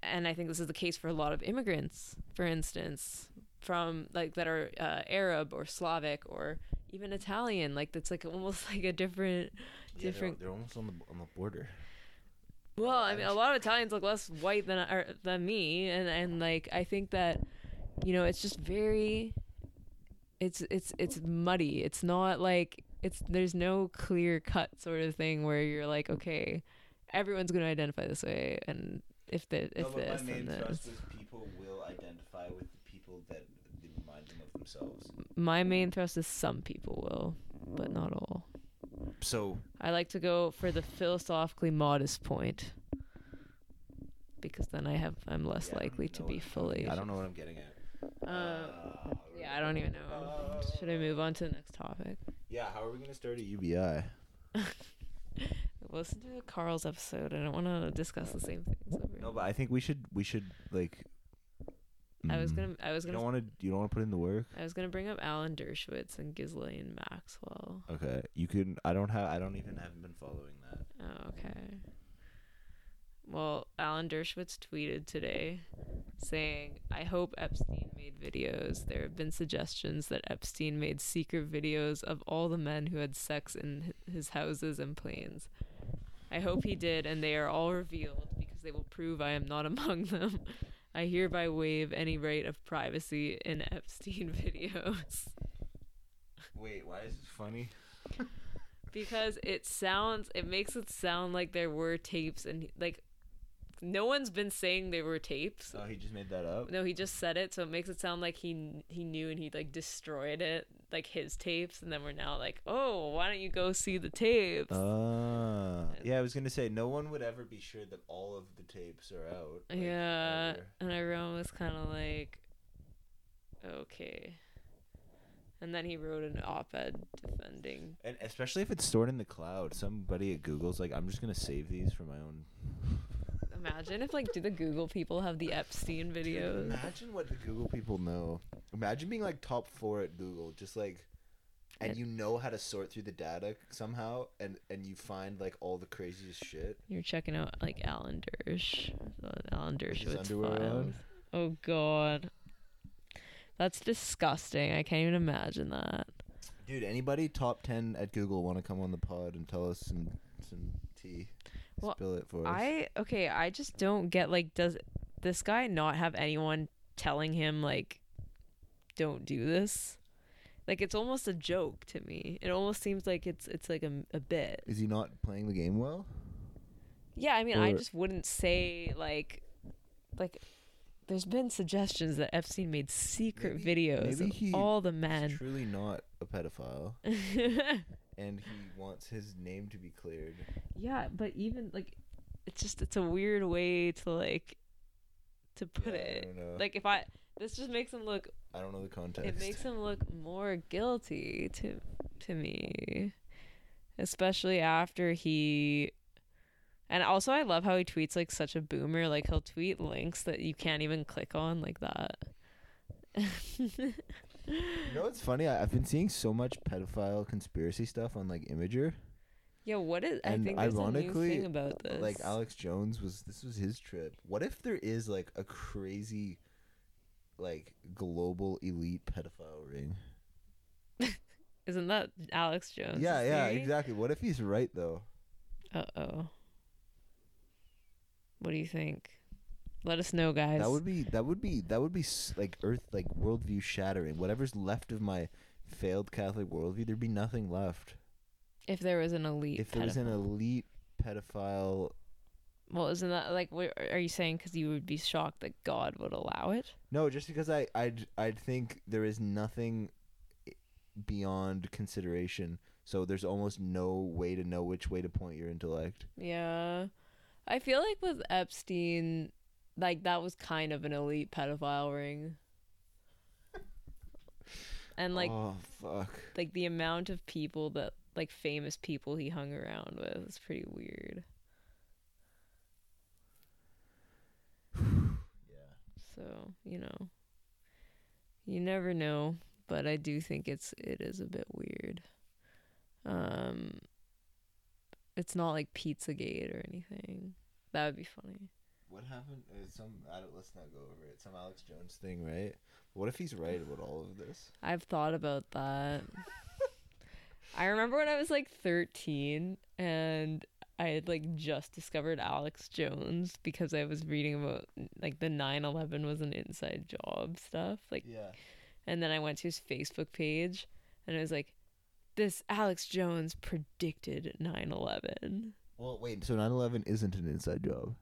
and i think this is the case for a lot of immigrants for instance from like that are uh, arab or slavic or even italian like that's like almost [LAUGHS] like a different different They're, almost on the on the border. Well, I mean, a lot of Italians look less white than or, than me, and and like I think that, you know, it's just very, it's it's it's muddy. It's not like it's there's no clear cut sort of thing where you're like, okay, everyone's gonna identify this way, and if the if this then this. is people will identify with the people that remind them of themselves. My main thrust is some people will, but not all. So I like to go for the philosophically modest point. Because then I have I'm less Yeah, likely to be fully I don't know what I'm getting at. Uh, yeah, I don't even know. Should I move on to the next topic? Yeah, how are we gonna start [LAUGHS] a UBI? Listen to Carl's episode. I don't want to discuss the same things over. No, but I think we should we should like. I was mm, gonna I was gonna You don't want to. You don't want to put in the work. I was gonna bring up Alan Dershowitz and Ghislaine Maxwell. Okay, you can. I don't have. I don't even haven't been following that. Oh, okay. Well, Alan Dershowitz tweeted today saying, I hope Epstein made videos. There have been suggestions that Epstein made secret videos of all the men who had sex in his houses and planes. I hope he did, and they are all revealed because they will prove I am not [LAUGHS] among them. I hereby waive any right of privacy in Epstein [LAUGHS] videos. Wait, why is this funny? because it sounds it makes it sound like there were tapes and like no one's been saying they were tapes Oh, he just made that up. no he just said it so it makes it sound like he he knew and he like destroyed it like his tapes and then we're now like oh why don't you go see the tapes Ah, yeah. I was gonna say no one would ever be sure that all of the tapes are out. like, yeah ever. and everyone was kind of like okay and then he wrote an op-ed defending And especially if it's stored in the cloud, somebody at Google's like, I'm just gonna save these for my own. Imagine if like do the google people have the epstein videos imagine what the Google people know. Imagine being like top four at Google, just like, and you know how to sort through the data somehow, and and you find like all the craziest shit. You're checking out like Alan Dersh, Alan Dershowitz files. Oh God, that's disgusting. I can't even imagine that. Dude, anybody top ten at Google want to come on the pod and tell us some some tea? Well, Spill it for us. I okay. I just don't get like, does this guy not have anyone telling him like, don't do this? Like it's almost a joke to me. It almost seems like it's it's like a, a bit. Is he not playing the game well? Yeah, I mean, I just wouldn't say like, like. There's been suggestions that Epstein made secret Maybe- videos maybe of all the He's men. truly not a pedophile, [LAUGHS] and he wants his name to be cleared. yeah, but even like, it's just it's a weird way to like, to put Yeah, it. Like if I, this just makes him look. I don't know the context. It makes him look more guilty to to me, especially after he. And also, I love how he tweets like such a boomer. Like he'll tweet links that you can't even click on, like that. [LAUGHS] You know what's funny? I, I've been seeing so much pedophile conspiracy stuff on like Imgur. yeah, what is? I And think there's a new ironically, thing about this. Like Alex Jones was this was his trip. What if there is like a crazy like global elite pedophile ring? [LAUGHS] Isn't that Alex Jones? yeah, yeah, exactly. What if he's right though? Uh oh. What do you think? Let us know, guys. That would be that would be that would be s- like earth like worldview shattering. Whatever's left of my failed Catholic worldview, there'd be nothing left. if there was an elite. If there was an pedophile. elite pedophile well, isn't that like? What are you saying? Because you would be shocked that God would allow it. No, just because I I'd I'd think there is nothing beyond consideration. So there's almost no way to know which way to point your intellect. Yeah, I feel like with Epstein, like that was kind of an elite pedophile ring. And like oh fuck. like the amount of people that like famous people he hung around with is pretty weird. [SIGHS] Yeah. So, you know. You never know, but I do think it's it is a bit weird. Um it's not like Pizzagate or anything. That would be funny. What happened? Uh, some I don't, let's not go over it. Some Alex Jones thing, right? What if he's right about all of this? I've thought about that. I remember when I was like 13 and I had like just discovered Alex Jones because I was reading about like the 9/11 was an inside job stuff. Like Yeah. and then I went to his Facebook page and it was like this Alex Jones predicted 9/11. Well, wait. So 9/11 isn't an inside job.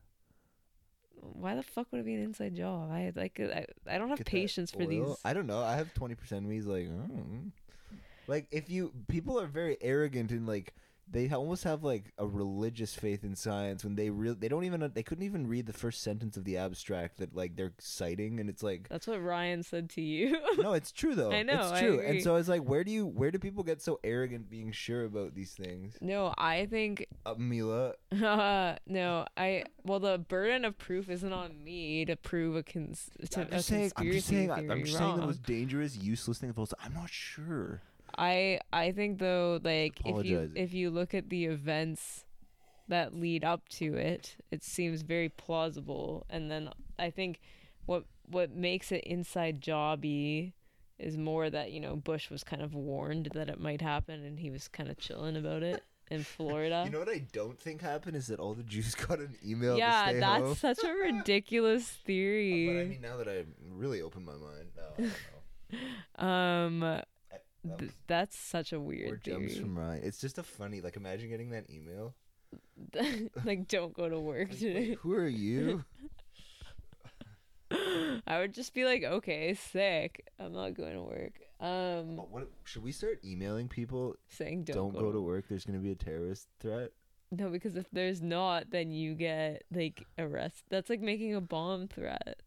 Why the fuck would it be an inside job? I like I, I don't have Get patience for these. I don't know. I have twenty percent of me is like, mm. like if you people are very arrogant and like they almost have like a religious faith in science when they really they don't even they couldn't even read the first sentence of the abstract that like they're citing and it's like That's what Ryan said to you. [LAUGHS] no it's true though I know, it's true and so I was like where do you where do people get so arrogant being sure about these things no, I think uh, Mila Uh, [LAUGHS] no, I well the burden of proof isn't on me to prove a cons to I'm a just saying I'm conspiracy just saying I'm just saying the wrong. most dangerous useless thing of all. I'm not sure I I think though like if you if you look at the events that lead up to it, it seems very plausible. And then I think what what makes it inside jobby is more that you know Bush was kind of warned that it might happen, and he was kind of chilling about it in Florida. [LAUGHS] You know what I don't think happened is that all the Jews [LAUGHS] got an email. to yeah, that's home. such a [LAUGHS] ridiculous theory. But I mean, now that I really opened my mind, no, I don't know. Um, that th- was that's such a weird. Or jumps theory. from Ryan. It's just a funny. Like imagine getting that email. [LAUGHS] like, don't go to work Like, today. who are you? [LAUGHS] I would just be like, okay, sick. I'm not going to work. Um, What, what should we start emailing people? saying Don't, don't, go, to work. There's gonna be a terrorist threat. No, because if there's not, then you get like arrested. That's like making a bomb threat.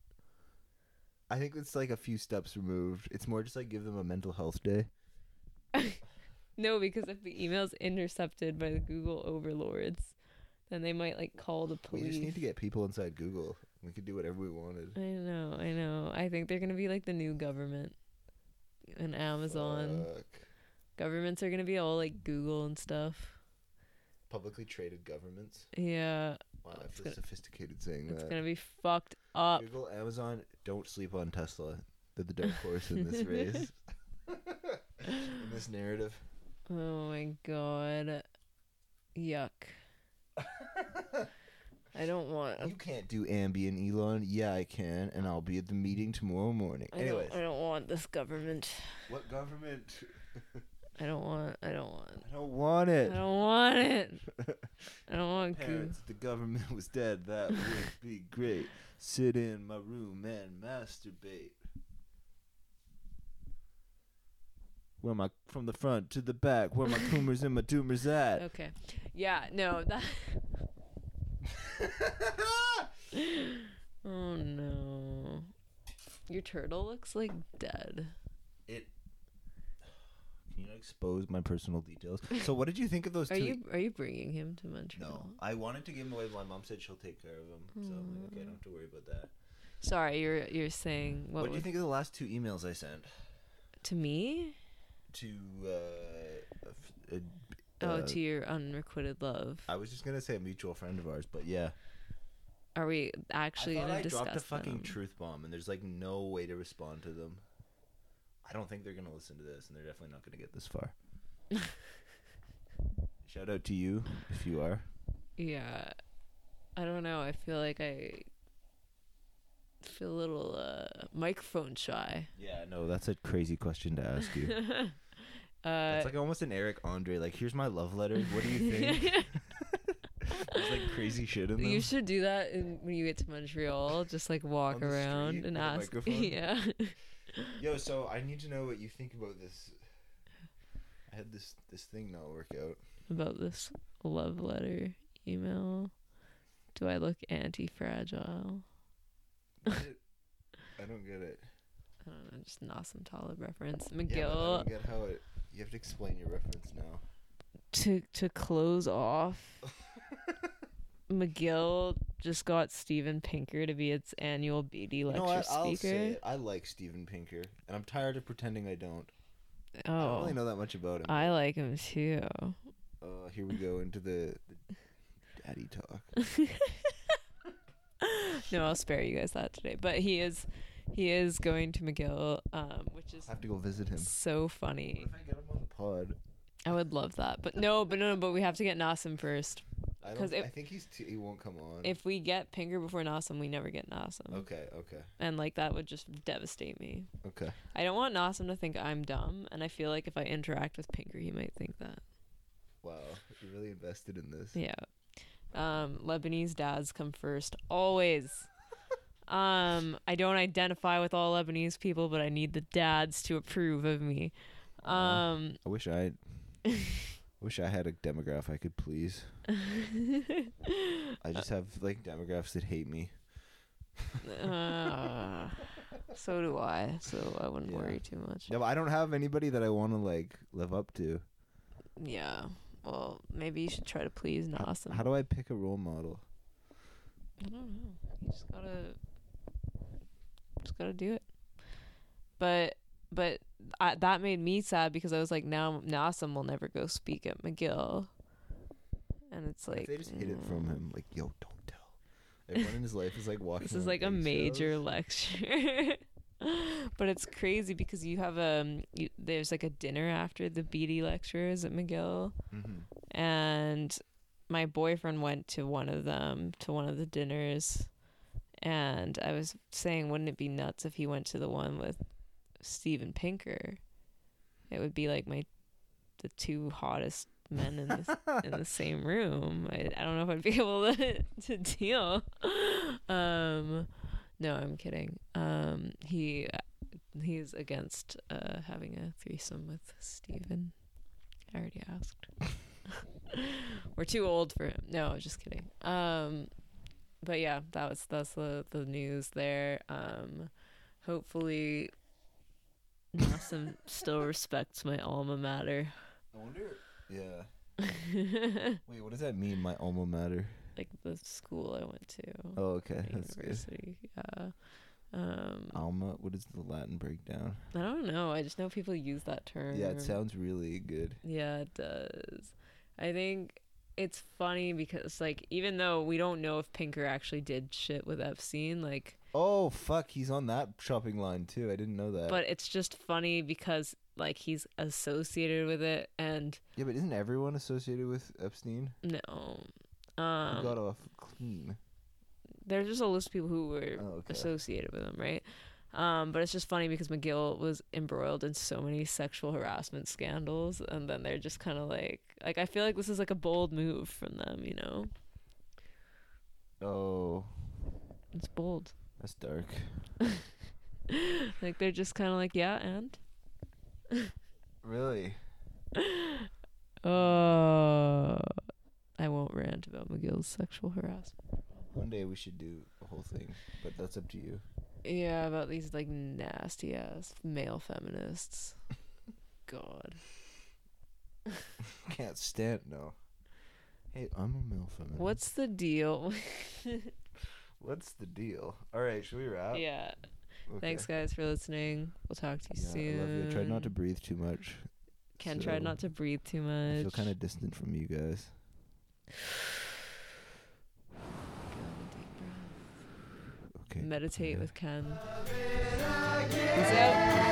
I think it's like a few steps removed. It's more just like give them a mental health day. [LAUGHS] No, because if the email's intercepted by the Google overlords, then they might like call the police. We just need to get people inside Google. We could do whatever we wanted. I know, I know. I think they're gonna be like the new government and Amazon. Fuck. Governments are gonna be all like Google and stuff. publicly traded governments. Yeah, Wow, that's It's feel gonna- sophisticated saying it's that. gonna be fucked up. Google, Amazon, don't sleep on Tesla. They're the dark horse in this [LAUGHS] race. [LAUGHS] in this narrative. Oh my god. Yuck. I don't want. You can't do Ambien, Elon. Yeah, I can, and I'll be at the meeting tomorrow morning. I Anyways, don't, I don't want this government. what government? [LAUGHS] I don't want. I don't want. I don't want it. I don't want it. [LAUGHS] I don't want Parents, if the government [LAUGHS] was dead, that would be great. Sit in my room and masturbate. Where my from the front to the back, where my coomers and my doomers at. [LAUGHS] Okay. Yeah. No. That. [LAUGHS] [LAUGHS] oh no. Your turtle looks like dead. It. [SIGHS] Can you not expose my personal details? So, what did you think of those Are two? you are you bringing him to Montreal? No, I wanted to give him away. but My mom said she'll take care of him, so I'm like, okay, I don't have to worry about that. Sorry, you're you're saying what, What, do you was- think of the last two emails I sent to me? To? Uh, a f- a- Oh, uh, to your unrequited love. I was just gonna say a mutual friend of ours, but yeah. Are we actually I gonna I discuss dropped a fucking them? truth bomb, and there's like no way to respond to them. I don't think they're gonna listen to this, and they're definitely not gonna get this far. [LAUGHS] Shout out to you if you are. Yeah. I don't know. I feel like I feel a little uh microphone shy. Yeah, no, that's a crazy question to ask you. [LAUGHS] uh That's like almost an Eric Andre. Like, here's my love letter. What do you think? [LAUGHS] There's like crazy shit in them. you should do that in, when you get to Montreal. Just like walk around and ask. [LAUGHS] Yeah. Yo, so I need to know what you think about this. I had this this thing not work out. About this love letter email. Do I look anti fragile? I don't get it. I don't know, just an awesome Taleb reference. McGill. Yeah, but I don't get how it. You have to explain your reference now. to to close off [LAUGHS] McGill just got Steven Pinker to be its annual Beatty lecture know what? I'll say it. I like Steven Pinker, and I'm tired of pretending I don't. Oh, I don't Oh, really know that much about him. I like him too. Uh, here we go into the, the [LAUGHS] daddy talk. [LAUGHS] no, I'll spare you guys that today. But he is, he is going to McGill, um, which is I have to go visit him. so funny. If I get him on the pod, I would love that, but no, but no, but we have to get Nassim first. I don't. if- I think he's too, he won't come on. If we get Pinker before Nassim, we never get Nassim, okay, okay, and like that would just devastate me. okay. I don't want Nassim to think I'm dumb, and I feel like if I interact with Pinker, he might think that. Wow, you're really invested in this. Yeah. Um, Lebanese dads come first, always. [LAUGHS] um, I don't identify with all Lebanese people, but I need the dads to approve of me. Um, I wish I. [LAUGHS] wish I had a demographic I could please. I just have like demographics that hate me. uh, so do I, so I wouldn't Yeah. worry too much. No, I don't have anybody that I want to like live up to. Yeah. Well, maybe you should try to please How- Nassim. How do I pick a role model? I don't know. You just gotta, just gotta do it. But, but I, that made me sad because I was like, now Nassim will never go speak at McGill, and it's If like they just hid it from mm, him, like, yo, don't tell. Everyone in his life is like walking. [LAUGHS] This is like a major eggshells. lecture. [LAUGHS] [LAUGHS] but it's crazy because you have a you, there's like a dinner after the Beatty lectures at McGill, Mhm. and my boyfriend went to one of them to one of the dinners. And i was saying wouldn't it be nuts if he went to the one with steven pinker? It would be like my the two hottest men in the [LAUGHS] in the same room. I, I don't know if i'd be [LAUGHS] able to to deal. Um no i'm kidding um he he's against uh having a threesome with steven i already asked [LAUGHS] we're too old for him. No, just kidding. Um, but yeah, that was that's the the news there. Um, hopefully, Nassim [LAUGHS] still respects my alma mater. I wonder. Yeah. [LAUGHS] Wait, what does that mean? My alma mater. Like the school I went to, Oh, okay. That's good. Yeah. Um, Alma. What is the Latin breakdown? I don't know. I just know people use that term. Yeah, it sounds really good. Yeah, it does. I think it's funny because like even though we don't know if Pinker actually did shit with Epstein, like Oh fuck, he's on that shopping line too. I didn't know that. but it's just funny because like he's associated with it and yeah, but isn't everyone associated with Epstein? no. Um got off clean? there's just a list of people who were Oh, okay. associated with him, right? Um, but it's just funny because McGill was embroiled in so many sexual harassment scandals, and then they're just kind of like, like I feel like this is like a bold move from them, you know? Oh, It's bold. that's dark. [LAUGHS] like they're just kind of like, yeah, and [LAUGHS] Really? uh, [LAUGHS] I won't rant about McGill's sexual harassment. One day we should do a whole thing, but that's up to you. Yeah, about these like nasty ass male feminists. [LAUGHS] God. Can't stand no. Hey, I'm a male feminist. What's the deal? [LAUGHS] What's the deal? All right, should we wrap? yeah. Okay. Thanks, guys, for listening. We'll talk to you Yeah, soon. I love you. Try not to breathe too much. Ken tried so not to breathe too much. I feel kind of distant from you guys. Okay. Meditate with Ken. Peace out.